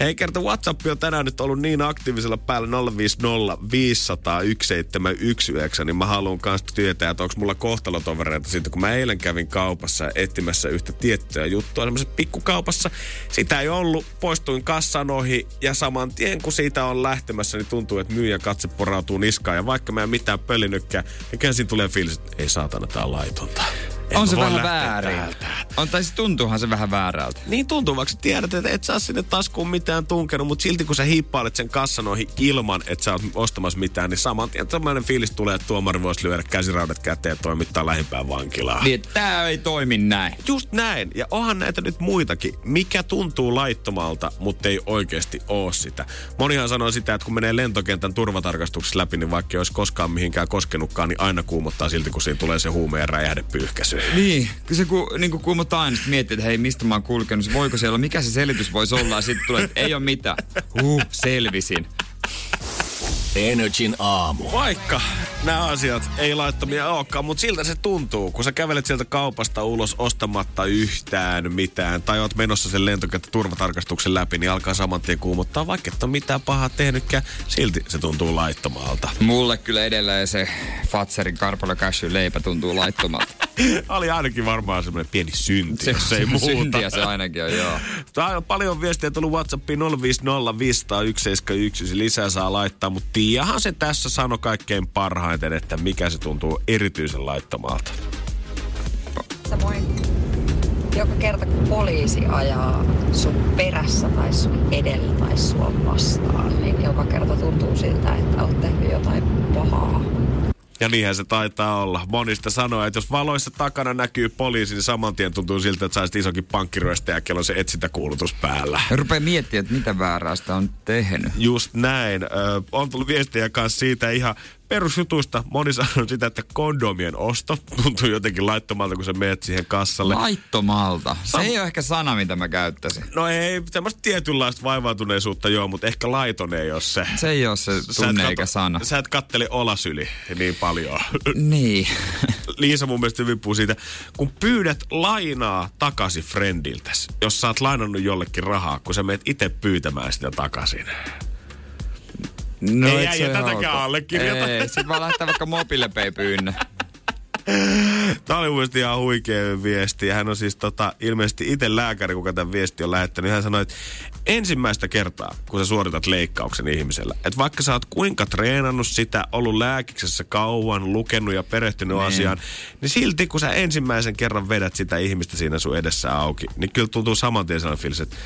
Hei, kerta WhatsApp on tänään nyt ollut niin aktiivisella päällä 050 500 1719, niin mä haluan kanssa tietää, että onko mulla kohtalotovereita siitä, kun mä eilen kävin kaupassa etsimässä yhtä tiettyä juttua semmoisessa pikkukaupassa. Sitä ei ollut, poistuin kassan ohi ja saman tien kun siitä on lähtemässä, niin tuntuu, että myyjä katse porautuu niskaan. Ja vaikka mä en mitään pölinykkää, niin kyllä siinä tulee fiilis, että ei saatana, tää on laitonta. On se vähän väärin. täältä. On, tai se tuntuuhan se vähän väärältä. Niin tuntuu, vaikka tiedät, että et saa sinne taskuun mitään tunkenut, mutta silti kun sä hiippailet sen kassan ohi ilman, että sä oot ostamassa mitään, niin saman tien tämmöinen fiilis tulee, että tuomari voisi lyödä käsiraudat käteen ja toimittaa lähimpään vankilaan. Niin, tää ei toimi näin. Just näin. Ja onhan näitä nyt muitakin. Mikä tuntuu laittomalta, mutta ei oikeasti oo sitä. Monihan sanoo sitä, että kun menee lentokentän turvatarkastuksessa läpi, niin vaikka ei olisi koskaan mihinkään koskenutkaan, niin aina kuumottaa silti, kun siinä tulee se huumeen räjähdepyyhkäisy. Niin, kyllä se ku, niin kuin kuumottaa aina, miettii, että hei, mistä mä oon kulkenut, voiko siellä, olla, mikä se selitys voisi olla, ja sitten tulee, että ei ole mitään. Huh, selvisin. Energin aamu. Vaikka nämä asiat ei laittomia olekaan, mutta siltä se tuntuu, kun sä kävelet sieltä kaupasta ulos ostamatta yhtään mitään, tai oot menossa sen lentokentän turvatarkastuksen läpi, niin alkaa saman tien kuumottaa, vaikka et ole mitään pahaa tehnytkään, silti se tuntuu laittomalta. Mulle kyllä edelleen se Fatserin Karpalo Cashew leipä tuntuu laittomalta. Oli ainakin varmaan semmoinen pieni synti, se, jos ei muuta. Syntiä se ainakin on, joo. Tää on paljon viestiä tullut Whatsappiin 050 500 171, lisää saa laittaa, mutta Tiahan se tässä sanoi kaikkein parhaiten, että mikä se tuntuu erityisen laittomalta. Samoin joka kerta kun poliisi ajaa sun perässä tai sun edellä tai sua vastaan, niin joka kerta tuntuu siltä, että oot tehnyt jotain pahaa. Ja niinhän se taitaa olla. Monista sanoo, että jos valoissa takana näkyy poliisi, niin saman tien tuntuu siltä, että saisit isonkin pankkiryöstä ja kello on se etsintäkuulutus päällä. Ja rupeaa miettimään, että mitä väärää sitä on tehnyt. Just näin. Ö, on tullut viestiä kanssa siitä ihan perusjutuista. Moni sanoo sitä, että kondomien osto tuntuu jotenkin laittomalta, kun sä meet siihen kassalle. Laittomalta. Se Sam- ei ole ehkä sana, mitä mä käyttäisin. No ei, semmoista tietynlaista vaivautuneisuutta joo, mutta ehkä laiton ei ole se. Se ei ole se tunne kato- eikä sana. Sä et kattele olasyli niin paljon. [LAUGHS] Niin. [LAUGHS] Liisa mun mielestä hyvin puhuu siitä, kun pyydät lainaa takaisin friendiltäs, jos sä oot lainannut jollekin rahaa, kun sä meet itse pyytämään sitä takaisin. No, Ei äijä se tätäkään allekirjoita. Ei, sit vaan lähettää vaikka mobiilepay pyynnö. [LAUGHS] Tämä oli mun ihan huikea viesti. Hän on siis tota, ilmeisesti itse lääkäri, kuka tämän viesti on lähettänyt. Hän sanoi, että ensimmäistä kertaa, kun sä suoritat leikkauksen ihmisellä, että vaikka sä oot kuinka treenannut sitä, ollut lääkiksessä kauan, lukenut ja perehtynyt Niin. asiaan, niin silti kun sä ensimmäisen kerran vedät sitä ihmistä siinä sun edessä auki, niin kyllä tuntuu saman tien sellainen fiilis, että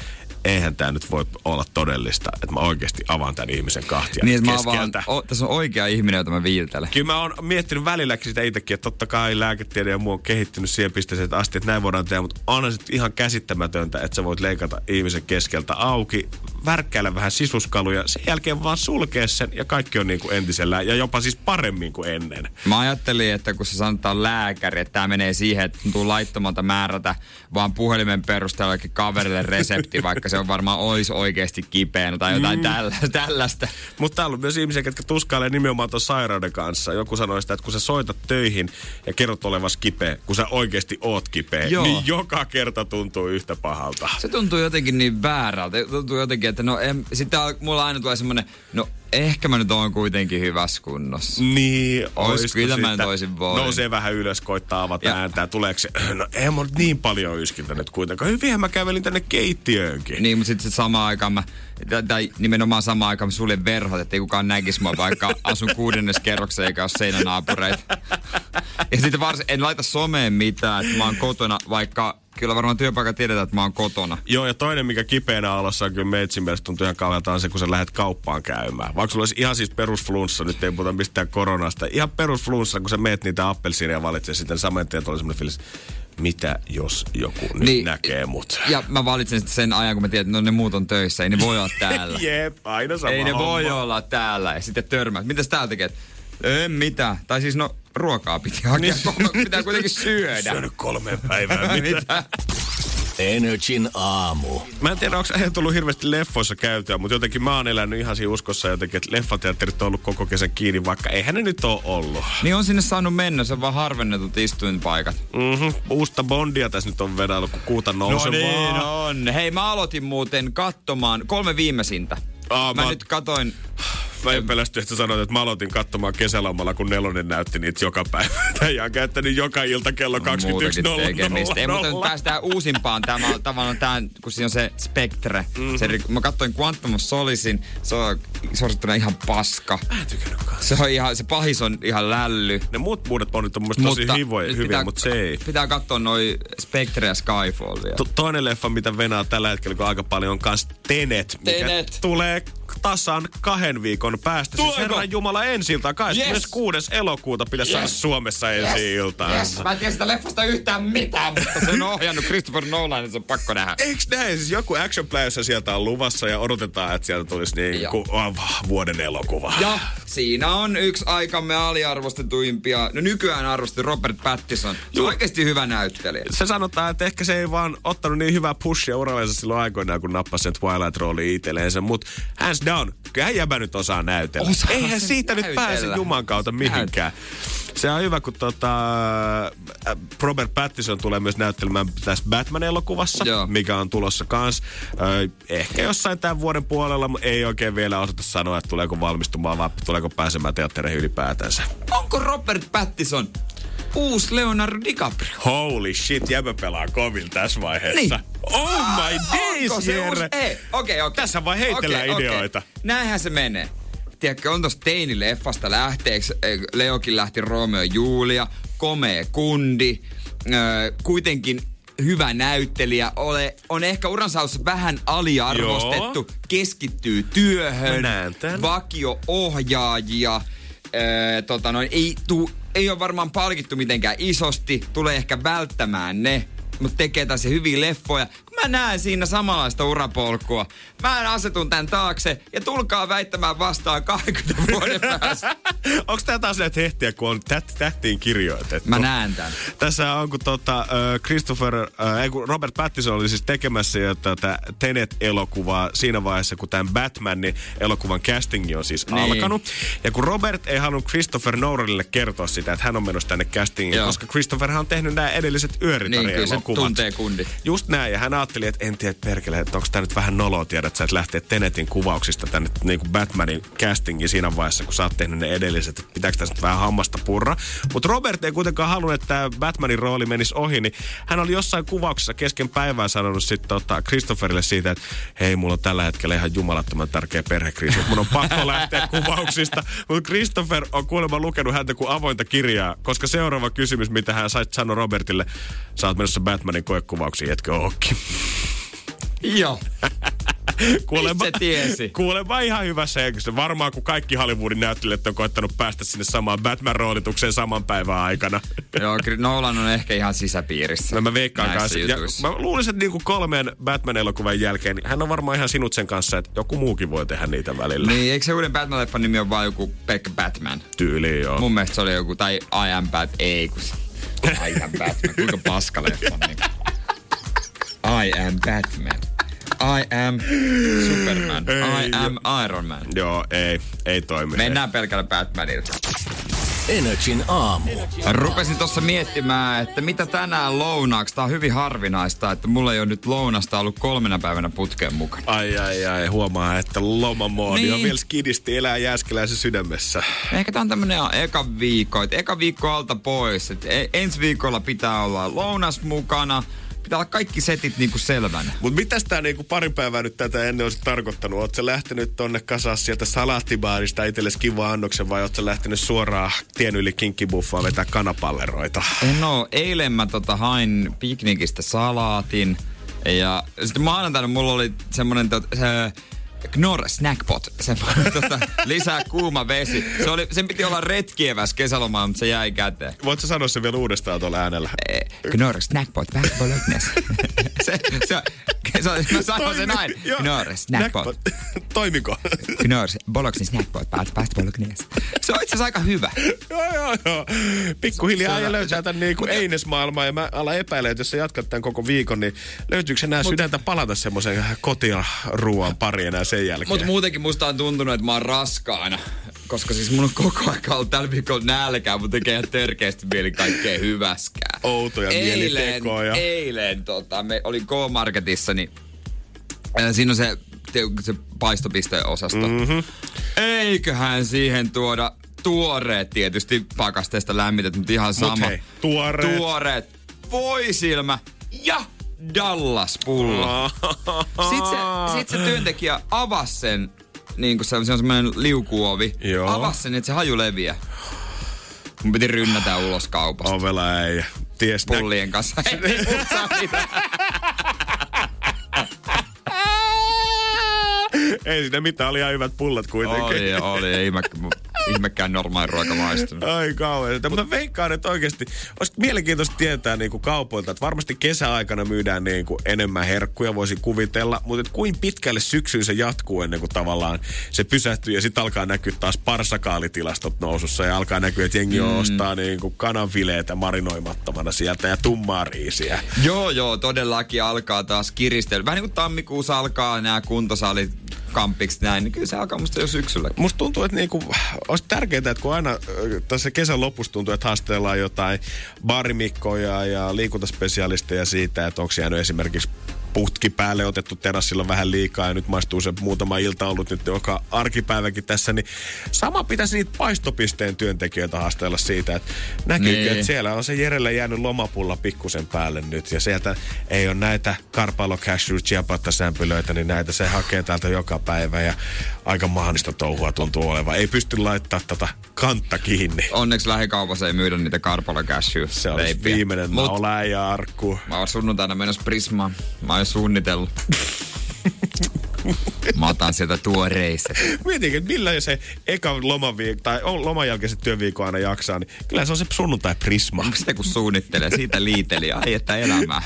eihän tämä nyt voi olla todellista, että mä oikeasti avaan tämän ihmisen kahtia Niin, että mä oon vaan, keskeltä. o, tässä on oikea ihminen, jota mä viiltelen. Kyllä mä oon miettinyt välilläkin sitä itsekin, että totta kai lääketiede ja muu on kehittynyt siihen pisteeseen asti, että näin voidaan tehdä, mutta onhan se ihan käsittämätöntä, että sä voit leikata ihmisen keskeltä auki, värkkäillä vähän sisuskaluja, sen jälkeen vaan sulkea sen ja kaikki on niin kuin entisellään ja jopa siis paremmin kuin ennen. Mä ajattelin, että kun se sanotaan lääkäri, että tämä menee siihen, että tuntuu laittomalta määrätä vaan puhelimen perusteella kaverille resepti, vaikka se on varmaan olisi oikeasti kipeänä tai jotain mm. tällä, tällaista. Mutta täällä on myös ihmisiä, jotka tuskailee nimenomaan tuon sairauden kanssa. Joku sanoi sitä, että kun sä soitat töihin ja kerrot olevasi kipeä, kun sä oikeasti oot kipeä, Joo. niin joka kerta tuntuu yhtä pahalta. Se tuntuu jotenkin niin väärältä. Tuntuu jotenkin, että no en, sitten mulla aina tulee semmonen, no ehkä mä nyt oon kuitenkin hyvässä kunnossa. Niin, Ois, kyllä mä siitä- nyt oisin voinut. Nousee vähän ylös, koittaa avata Ja- ääntä. Tuleeko se, [CLEARS THROAT] no ei mä nyt niin paljon yskintä nyt kuitenkaan. Hyvinhän mä kävelin tänne keittiöönkin. Niin, mutta sitten samaan aikaan mä, tai- tai nimenomaan samaan aikaan mä suljen verhot, ettei kukaan näkisi mua, vaikka [LAUGHS] asun kuudennes kerroksessa eikä ole seinänaapureita. [LAUGHS] Ja sitten varsin, en laita someen mitään, että mä oon kotona, vaikka kyllä varmaan työpaikka tiedetään, että mä oon kotona. Joo, ja toinen, mikä kipeänä olossa on kyllä meitsin mielestä tuntuu ihan kauhealta, on se, kun sä lähdet kauppaan käymään. Vaikka sulla olisi ihan siis perusflunssa, nyt ei puhuta mistään koronasta. Ihan perusflunssa, kun sä meet niitä appelsiinia ja valitsee sitten saman tien tulee semmoinen fiilis, mitä jos joku nyt niin, näkee mut? Ja mä valitsen sitten sen ajan, kun mä tiedän, että no ne muut on töissä, ei ne voi olla täällä. [LAUGHS] Jep, aina sama Ei ne homma. voi olla täällä. Ja sitten törmää. Mitäs täällä tekee? En mitä. Tai siis no, ruokaa piti hakea. Niin. [LAUGHS] Pitää kuitenkin syödä. Syönyt kolmeen päivään, [LAUGHS] mitä? mitä? Energin aamu. Mä en tiedä, onko äijä tullut hirveästi leffoissa käytyä, mutta jotenkin mä oon elänyt ihan siinä uskossa jotenkin, että leffateatterit on ollut koko kesän kiinni, vaikka eihän ne nyt ole ollut. Niin on sinne saanut mennä, se on vaan harvennetut istuinpaikat. Mm-hmm. Uusta Bondia tässä nyt on vedänyt, kun kuuta No nousevaa. niin on. Hei, mä aloitin muuten katsomaan kolme viimeisintä. Aa, mä, mä- nyt katoin, Mä en pelästy, että sanoit, että mä aloitin katsomaan kesälomalla, kun nelonen näytti niitä joka päivä. [LAUGHS] Tämä on käyttänyt joka ilta kello muutakin 21.00. tekemistä. Ei, mutta nyt päästään uusimpaan. Tämä on tavallaan tämä, kun siinä on se Spectre. Mm-hmm. Se, mä katsoin Quantum of Solacein. Se on suosittuna ihan paska. Se on ihan, se pahis on ihan lälly. Ne muut muudet on mun mielestä tosi hivoja, nyt hyviä, mutta se ei. Pitää katsoa noi Spectre ja Skyfall vielä. To- toinen leffa, mitä venaa tällä hetkellä, kun aika paljon on kans Tenet, mikä Tenet. tulee tasan kahden viikon päästä. Siis Tuleeko? Herran Jumala ensi iltaan, 26. elokuuta pitäisi saada Yes. Suomessa ensi iltaan. Yes, mä en tiedä sitä leffasta yhtään mitään, mutta se on [LAUGHS] ohjannut Christopher Nolan, niin se on pakko nähdä. Eiks näin? Siis joku action playerissa sieltä on luvassa ja odotetaan, että sieltä tulisi niin kuin oh, vuoden elokuva. Ja siinä on yksi aikamme aliarvostetuimpia, no nykyään arvostettu Robert Pattinson. Se on oikeasti hyvä näyttelijä. Se sanotaan, että ehkä se ei vaan ottanut niin hyvää pushia urallensa silloin aikoinaan, kun nappasi sen Twilight-rooli itselleensä. Mutta hands down, kyllä jäbä nyt osaa näytellä. Osaa Eihän siitä nyt näytellä. pääse Juman kautta mihinkään. Se on hyvä, kun tota, äh, Robert Pattinson tulee myös näyttelemään tässä Batman-elokuvassa, Joo. mikä on tulossa kans. Äh, ehkä jossain tämän vuoden puolella, mutta ei oikein vielä osata sanoa, että tuleeko valmistumaan, vaan tuleeko pääsemään teattereihin ylipäätänsä. Onko Robert Pattinson uusi Leonardo DiCaprio? Holy shit, jäbä pelaa kovin tässä vaiheessa. Niin. Oh my days, Onko se Jere. uusi? Ei, okei, okei. Tässä vaan heitellään okei. ideoita. Näinhän se menee. Tiedätkö, on tossa teinileffasta lähteeksi. Leokin lähti Romeo Julia, komea kundi, kuitenkin hyvä näyttelijä, ole, on ehkä uransa alussa vähän aliarvostettu, Joo. keskittyy työhön, vakio-ohjaajia, ö, tota noin, ei, tuu, ei ole varmaan palkittu mitenkään isosti, tulee ehkä välttämään ne, mutta tekee tässä hyviä leffoja. Mä näen siinä samanlaista urapolkua, mä asetun tän taakse ja tulkaa väittämään vastaan 20 vuoden päästä. [LAUGHS] Onko tämä taas näitä hehtiä, kun on tät, tähtiin kirjoitettu? Mä näen tän. Tässä on, kun tota, Christopher, äh, ei kun Robert Pattinson oli siis tekemässä jo tätä Tenet-elokuvaa siinä vaiheessa, kun tämän Batmanin elokuvan castingi on siis Niin. alkanut. Ja kun Robert ei halunnut Christopher Nolanille kertoa sitä, että hän on menossa tänne castingiin, Joo. koska Christopherhan on tehnyt nämä edelliset Niin, kyllä se yöritari-elokuvat. tuntee kundit. Just näin, ja hän ajatteli, että en tiedä perkele, että onko tämä nyt vähän noloa tiedät sä, että lähtee Tenetin kuvauksista tänne niin kuin Batmanin castingiin siinä vaiheessa, kun sä oot tehnyt ne edelliset, että pitääkö tässä nyt vähän hammasta purra. Mutta Robert ei kuitenkaan halunnut, että tämä Batmanin rooli menisi ohi, niin hän oli jossain kuvauksessa kesken päivää sanonut sitten tota Christopherille siitä, että hei, mulla on tällä hetkellä ihan jumalattoman tärkeä perhekriisi, että mun on pakko [LAUGHS] lähteä kuvauksista. Mutta Christopher on kuulemma lukenut häntä kuin avointa kirjaa, koska seuraava kysymys, mitä hän sai sanoa Robertille, sä oot menossa Batmanin koekuvauksiin, etkö ookin? Joo. [LAUGHS] Kuulemma, Itse tiesi. Kuulemma ihan hyvä se. Varmaan kun kaikki Hollywoodin näyttelijät on koettanut päästä sinne samaan Batman-roolitukseen saman päivän aikana. [LAUGHS] Joo, Nolan on ehkä ihan sisäpiirissä. No mä veikkaan kanssa. Ja mä luulisin, että niinku kolmeen Batman-elokuvan jälkeen, niin hän on varmaan ihan sinut sen kanssa, että joku muukin voi tehdä niitä välillä. Niin, eikö se uuden Batman-leffan nimi ole vaan joku pelkkä Batman? Tyyli, joo. Mun mielestä se oli joku, tai I am Bat, ei kun se- I am Batman, kuinka paska leffan nimi. [LAUGHS] I am Batman. I am Superman. Ei, I am Iron Man. Joo, ei, ei toimi. Mennään pelkällä Batmanilla. Energin aamu. Rupesin tuossa miettimään, että mitä tänään lounaaksi. Tää on hyvin harvinaista, että mulla ei ole nyt lounasta ollut kolmena päivänä putkeen mukana. Ai, ai, ai, huomaa, että lomamoodi niin. on vielä skidisti, elää jääskeläisen sydämessä. Ehkä tää on tämmönen eka viikko, että eka viikko alta pois. Et e- ensi viikolla pitää olla lounas mukana, pitää olla kaikki setit niinku selvänä. Mutta mitäs tää niinku pari päivää nyt tätä ennen olisi tarkoittanut? Oletko lähtenyt tonne kasaan sieltä salaattibaarista itsellesi kiva annoksen vai oletko lähtenyt suoraan tien yli kinkkibuffaan vetää kanapalleroita? No, eilen mä tota hain piknikistä salaatin. Ja sitten maanantaina mulla oli semmonen tota, se, Knorr Snackpot, semmoinen [LAUGHS] tota, lisää kuuma vesi. Se oli, sen piti olla retkieväs kesälomaa, mutta se jäi käteen. Voitko sanoa sen vielä uudestaan tuolla äänellä? Eh, Knorr Snackpot, vähän [LAUGHS] se, se, se, [LAUGHS] mä sanon sen aina. Joo. Knorr Snackpot. [LAUGHS] Toimiko? Knorr Bolognes Snackpot, päästä päästä bolognes. Se on itse asiassa aika hyvä. joo, joo, joo. Pikkuhiljaa Se- ja löytää tämän niinku einesmaailman ja mä alan epäilemään, että jos sä jatkat tämän koko viikon, niin löytyykö enää sydäntä palata semmoisen kotiruuan pari enää sen jälkeen? Mutta muutenkin musta on tuntunut, että mä oon raskaana. Koska siis mun on koko ajan ollut tällä viikolla nälkää, mutta tekee ihan törkeästi mieli kaikkea hyväskää. Outoja eilen, mielitekoja. eilen tota, me olin K-Marketissa, niin ää, siinä on se, se paistopisteosasto. Mm-hmm. Eiköhän siihen tuoda tuoreet tietysti pakasteesta lämmitet, mutta ihan sama. hei, tuoreet. Tuoreet. Voisilmä ja Dallas-pullo. Sitten se, sit se työntekijä avasi sen, niin kuin se, on semmoinen liukuovi. Joo. Avasi sen, että se haju leviää. Mun piti rynnätä ulos kaupasta. Ovela ei. Ties nä- Pullien kanssa. [LAUGHS] Ei. Ei siinä mitään, oli ihan hyvät pullat kuitenkin. Oli, oli. Ei mä, ihmekään normaali ruoka maistunut. Ai kauhean. Mutta veikkaan, että oikeasti olisi mielenkiintoista tietää niin kuin kaupoilta, että varmasti kesäaikana myydään niin kuin enemmän herkkuja, voisi kuvitella, mutta että kuin pitkälle syksyyn se jatkuu ennen kuin tavallaan se pysähtyy ja sitten alkaa näkyä taas parsakaalitilastot nousussa ja alkaa näkyä, että jengi mm. ostaa niin kuin kananfileitä marinoimattomana sieltä ja tummaa riisiä. Joo, joo, todellakin alkaa taas kiristellä. Vähän niin kuin tammikuussa alkaa nämä kuntosalit kampiksi näin, niin kyllä se alkaa musta jo syksyllä. Musta tuntuu, että niinku, olisi tärkeää, että kun aina tässä kesän lopussa tuntuu, että haastellaan jotain barimikkoja ja liikuntaspesialisteja siitä, että onko jäänyt esimerkiksi putki päälle otettu terassilla vähän liikaa ja nyt maistuu se muutama ilta ollut nyt joka arkipäiväkin tässä, niin sama pitäisi niitä paistopisteen työntekijöitä haastella siitä, että näkyykö, Niin. että siellä on se Jerelle jäänyt lomapulla pikkusen päälle nyt ja sieltä ei ole näitä Carpalo Cashew Chiapatta sämpylöitä, niin näitä se hakee täältä joka päivä ja aika mahdollista touhua tuntuu olevan. Ei pysty laittaa tätä kantta kiinni. Onneksi lähikaupassa ei myydä niitä Karpala Cashew Se on viimeinen Mut naula ja arkku. Mä oon sunnuntaina menossa Prismaan. Mä oon suunnitellut. [LAUGHS] Mä otan sieltä tuoreiset. Mietinkin, että millä se eka lomaviik- tai loman jälkeiset työviikon aina jaksaa, niin kyllä se on se sunnuntai prisma. Sitä kun suunnittelee, siitä liiteli. Ai että elämää.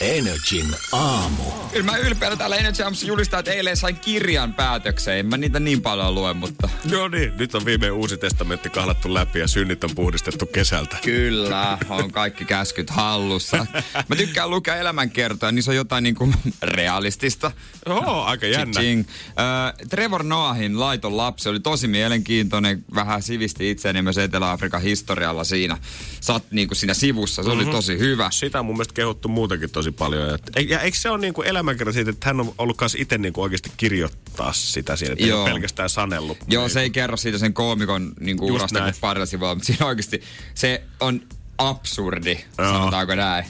Energin aamu. Kyllä mä ylpeänä täällä Energy Aamussa julistaa, että eilen sain kirjan päätökseen. En mä niitä niin paljon lue, mutta... No niin, nyt on viimein uusi testamentti kahlattu läpi ja synnit on puhdistettu kesältä. Kyllä, on kaikki käskyt hallussa. Mä tykkään lukea elämänkertoja, niin se on jotain niinku realistista. Oho, aika jännä. Ching. Äh, Trevor Noahin laiton lapsi oli tosi mielenkiintoinen, vähän sivisti itseäni myös Etelä-Afrikan historialla siinä. Sat niinku siinä sivussa, se Mhm. oli tosi hyvä. Sitä on mun mielestä kehuttu muutenkin tosi paljon. Et- Ja eikö se ole niinku elämänkerta siitä, että hän on ollut kanssa itse niinku oikeasti kirjoittaa sitä siinä, että Joo. pelkästään sanellut. Joo, se ei kerro siitä sen koomikon niin Just urasta kuin parilla sivulla, mutta siinä oikeasti se on absurdi, Joo. sanotaanko näin.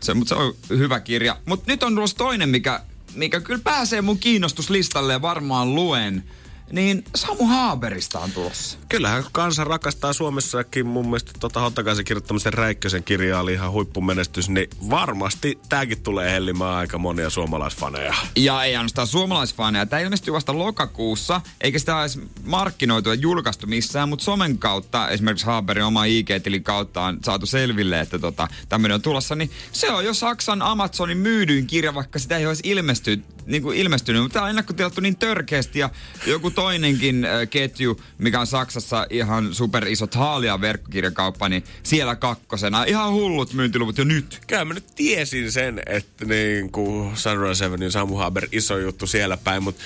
Se, mutta se on hyvä kirja. Mutta nyt on tulossa toinen, mikä, mikä kyllä pääsee mun kiinnostuslistalle ja varmaan luen. Niin Samu Haaberista on tulossa. Kyllähän kansa rakastaa Suomessakin mun mielestä tota Hottakaisen kirjoittamisen Räikkösen kirja oli ihan huippumenestys, niin varmasti tääkin tulee hellimään aika monia suomalaisfaneja. Ja ei ainoastaan suomalaisfaneja. Tämä ilmestyy vasta lokakuussa, eikä sitä edes markkinoitu ja julkaistu missään, mutta somen kautta, esimerkiksi Haberin oma IG-tilin kautta on saatu selville, että tota, tämmöinen on tulossa, niin se on jo Saksan Amazonin myydyin kirja, vaikka sitä ei olisi ilmesty, niin kuin ilmestynyt. Mutta tämä on ennakkotilattu niin törkeästi ja joku toinenkin äh, ketju, mikä on Saksassa ihan super iso Thalia verkkokirjakauppa, niin siellä kakkosena. Ihan hullut myyntiluvut jo nyt. Kyllä mä nyt tiesin sen, että niin kuin Sunrise Avenue, Samu Haber, iso juttu siellä päin, mutta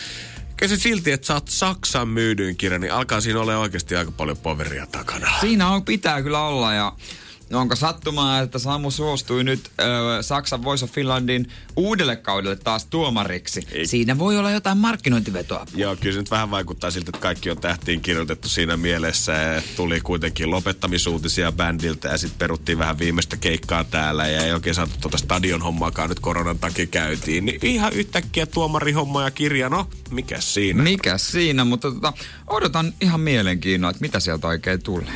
kyllä se silti, että sä oot Saksan myydyin kirja, niin alkaa siinä olla oikeasti aika paljon poveria takana. Siinä on, pitää kyllä olla ja No onko sattumaa, että Samu suostui nyt ö, Saksan Voice of Finlandin uudelle kaudelle taas tuomariksi? Ei. Siinä voi olla jotain markkinointivetoa. Joo, kyllä se nyt vähän vaikuttaa siltä, että kaikki on tähtiin kirjoitettu siinä mielessä. Tuli kuitenkin lopettamisuutisia bändiltä ja sitten peruttiin vähän viimeistä keikkaa täällä ja ei oikein saatu tuota stadion hommaakaan nyt koronan takia käytiin. Niin ihan yhtäkkiä tuomarihomma ja kirja, no mikä siinä? Mikä siinä, mutta tota, odotan ihan mielenkiinnoa, että mitä sieltä oikein tulee.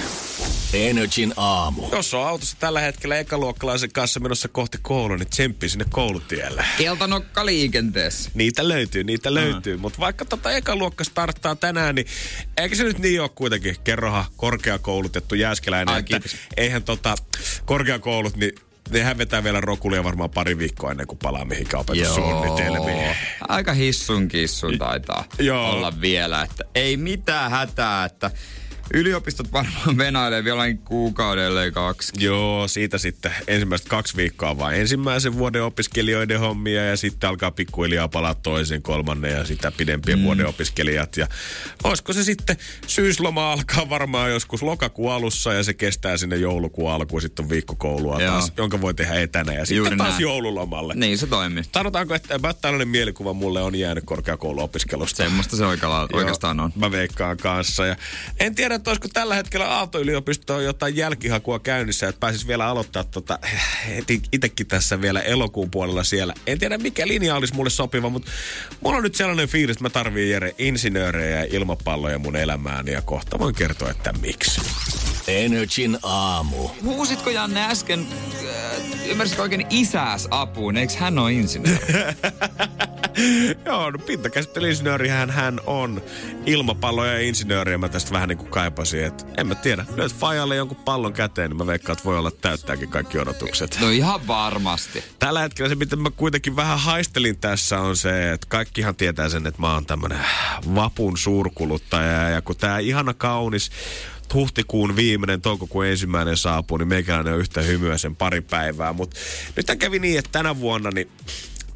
Energin aamu. Jos on autossa tällä hetkellä ekaluokkalaisen kanssa menossa kohti koulua, niin tsemppi sinne koulutielle. Keltanokka liikenteessä. Niitä löytyy, niitä löytyy. Mutta vaikka tota ekaluokka starttaa tänään, niin eikö se nyt niin ole kuitenkin? Kerrohan korkeakoulutettu jääskeläinen, Ai, että eihän tota korkeakoulut, niin nehän vetää vielä rokulia varmaan pari viikkoa ennen kuin palaa mihinkään opetussuunnitelmiin. Aika hissun kissun taitaa Joo. olla vielä, että ei mitään hätää, että yliopistot varmaan venailee vielä kuukaudelle kaksi. Joo, siitä sitten ensimmäiset kaksi viikkoa vaan ensimmäisen vuoden opiskelijoiden hommia ja sitten alkaa pikkuhiljaa palaa toisen, kolmannen ja sitä pidempien mm. vuoden opiskelijat. Ja olisiko se sitten syysloma alkaa varmaan joskus lokakuun alussa ja se kestää sinne joulukuun alkuun sitten on viikko koulua Joo. taas, jonka voi tehdä etänä ja Juuri sitten taas näin. joululomalle. Niin se toimii. Sanotaanko, että about tällainen mielikuva mulle on jäänyt korkeakouluopiskelusta. Semmoista se oikeastaan on. Mä veikkaan kanssa. Ja en tiedä, että olisiko tällä hetkellä Aalto-yliopistoon jotain jälkihakua käynnissä, että pääsis vielä aloittaa tota, heti itekin tässä vielä elokuun puolella siellä. En tiedä, mikä linja olisi mulle sopiva, mutta mulla on nyt sellainen fiilis, että mä tarviin Jere insinöörejä ja ilmapalloja mun elämääni ja kohta voin kertoa, että miksi. Energin aamu. Huusitko Janne äsken, äh, ymmärsitkö oikein isääs apuun? Eikö hän ole insinööri? [LAUGHS] Joo, no pintakäsittelyinsinöörihän hän on. Ilmapalloja ja insinööriä mä tästä vähän niin kuin kaipasin. Et en mä tiedä, löydät Fajalle jonkun pallon käteen, niin mä veikkaan, että voi olla että täyttääkin kaikki odotukset. no ihan varmasti. Tällä hetkellä se, mitä mä kuitenkin vähän haistelin tässä, on se, että kaikkihan tietää sen, että mä oon tämmönen vapun suurkuluttaja. Ja kun tää ihana kaunis huhtikuun viimeinen, toukokuun ensimmäinen saapuu, niin meikäläinen on yhtä hymyä sen pari päivää. Mutta nyt kävi niin, että tänä vuonna niin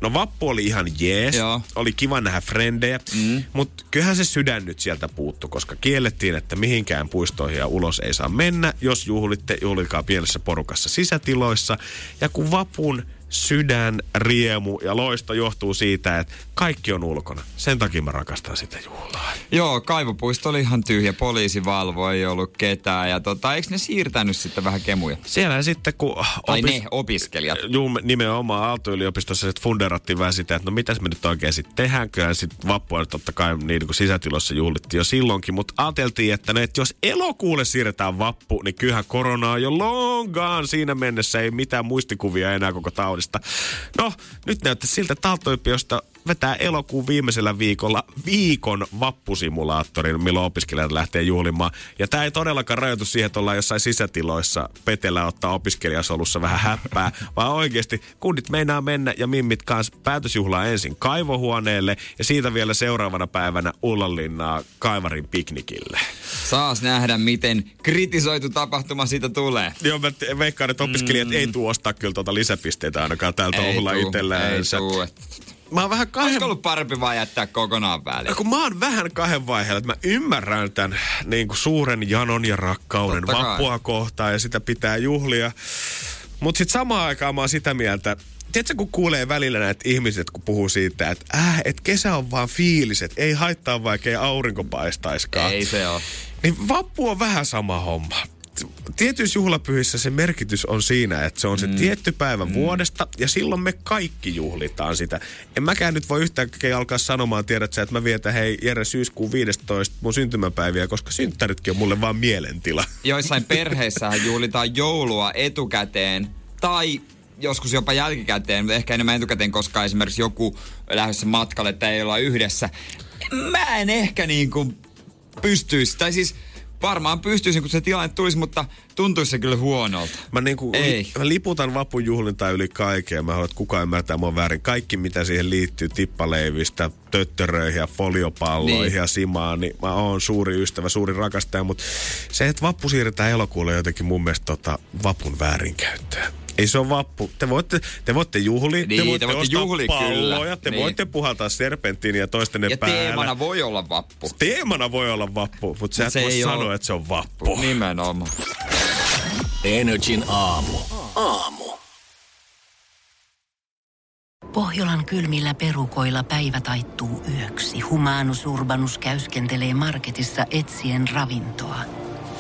No vappu oli ihan jees, Joo. oli kiva nähdä frendejä, mm. mutta kyllähän se sydän nyt sieltä puuttu, koska kiellettiin, että mihinkään puistoihin ja ulos ei saa mennä. Jos juhlitte, juhlikaa pienessä porukassa sisätiloissa. Ja kun vapun sydän, riemu ja loisto johtuu siitä, että kaikki on ulkona. Sen takia mä rakastan sitä juhlaa. Joo, kaivopuisto oli ihan tyhjä, poliisi valvoi, ei ollut ketään. Ja tota, eikö ne siirtänyt sitten vähän kemuja? Siellä sitten kun... Tai ne opiskelijat. Juu, nimenomaan Aalto-yliopistossa sit funderattiin vähän sitä, että no mitäs me nyt oikein sitten tehdään. Kyllähän sitten vappua totta kai niin kuin sisätilossa juhlittiin jo silloinkin, mutta ajateltiin, että, no, että jos elokuulle siirretään vappu, niin kyllähän korona on jo longaan. Siinä mennessä ei mitään muistikuvia enää koko taudista. No, nyt näyttää siltä, että vetää elokuun viimeisellä viikolla viikon vappusimulaattorin, milloin opiskelijat lähtee juhlimaan. Ja tämä ei todellakaan rajoitu siihen, että ollaan jossain sisätiloissa petellä ottaa opiskelijasolussa vähän häppää, [LAUGHS] vaan oikeasti kundit meinaa mennä ja mimmit kanssa päätösjuhlaa ensin kaivohuoneelle ja siitä vielä seuraavana päivänä Ullanlinnaa Kaivarin piknikille. Saas nähdä, miten kritisoitu tapahtuma siitä tulee. Joo, mä veikkaan, että opiskelijat mm. ei tuu ostaa kyllä tuota lisäpisteitä ainakaan tältä tuu, itsellään. ei tuu, et- Mä oon vähän kahden Olisiko ollut parempi vaan jättää kokonaan väliin? kun mä oon vähän kahden vaiheella, että mä ymmärrän tämän niin kuin suuren janon ja rakkauden Totta kai. vappua kohtaan ja sitä pitää juhlia. Mutta sitten samaan aikaan mä oon sitä mieltä, Tiedätkö, kun kuulee välillä näitä ihmiset, kun puhuu siitä, että äh, et kesä on vaan fiilis, että ei haittaa vaikka ei aurinko paistaiskaan. Ei se ole. Niin vappu on vähän sama homma. Tietyissä juhlapyhissä se merkitys on siinä, että se on se mm. tietty päivä mm. vuodesta ja silloin me kaikki juhlitaan sitä. En mäkään nyt voi yhtäkkiä alkaa sanomaan, tiedät sä, että mä vietän hei Jere syyskuun 15 mun syntymäpäiviä, koska synttäritkin on mulle vaan mielentila. Joissain perheissähän [LAUGHS] juhlitaan joulua etukäteen tai joskus jopa jälkikäteen, mutta ehkä enemmän etukäteen, koska esimerkiksi joku lähdössä matkalle tai ei olla yhdessä. Mä en ehkä niin kuin pystyisi, tai siis varmaan pystyisin, kun se tilanne tulisi, mutta tuntuisi se kyllä huonolta. Mä, niinku, Ei. li, mä liputan vapun juhlintaa yli kaikkea. Mä haluan, että kukaan ymmärtää mua väärin. Kaikki, mitä siihen liittyy, tippaleivistä, töttöröihin ja foliopalloihin Niin. ja simaan, niin mä oon suuri ystävä, suuri rakastaja. Mutta se, että vappu siirretään elokuulle jotenkin mun mielestä tota, vapun väärinkäyttöä. Ei se ole vappu. Te voitte, te voitte juhlia, Niin, te voitte, te voitte ostaa juhlia palloja, kyllä. te Niin. voitte puhaltaa serpenttiiniä toistenne Ja päällä. teemana voi olla vappu. Teemana voi olla vappu, mutta sä et se voi ei sanoa, oo- että se on vappu. Nimenomaan. Energin aamu. Aamu. Pohjolan kylmillä perukoilla päivä taittuu yöksi. Humanus Urbanus käyskentelee marketissa etsien ravintoa.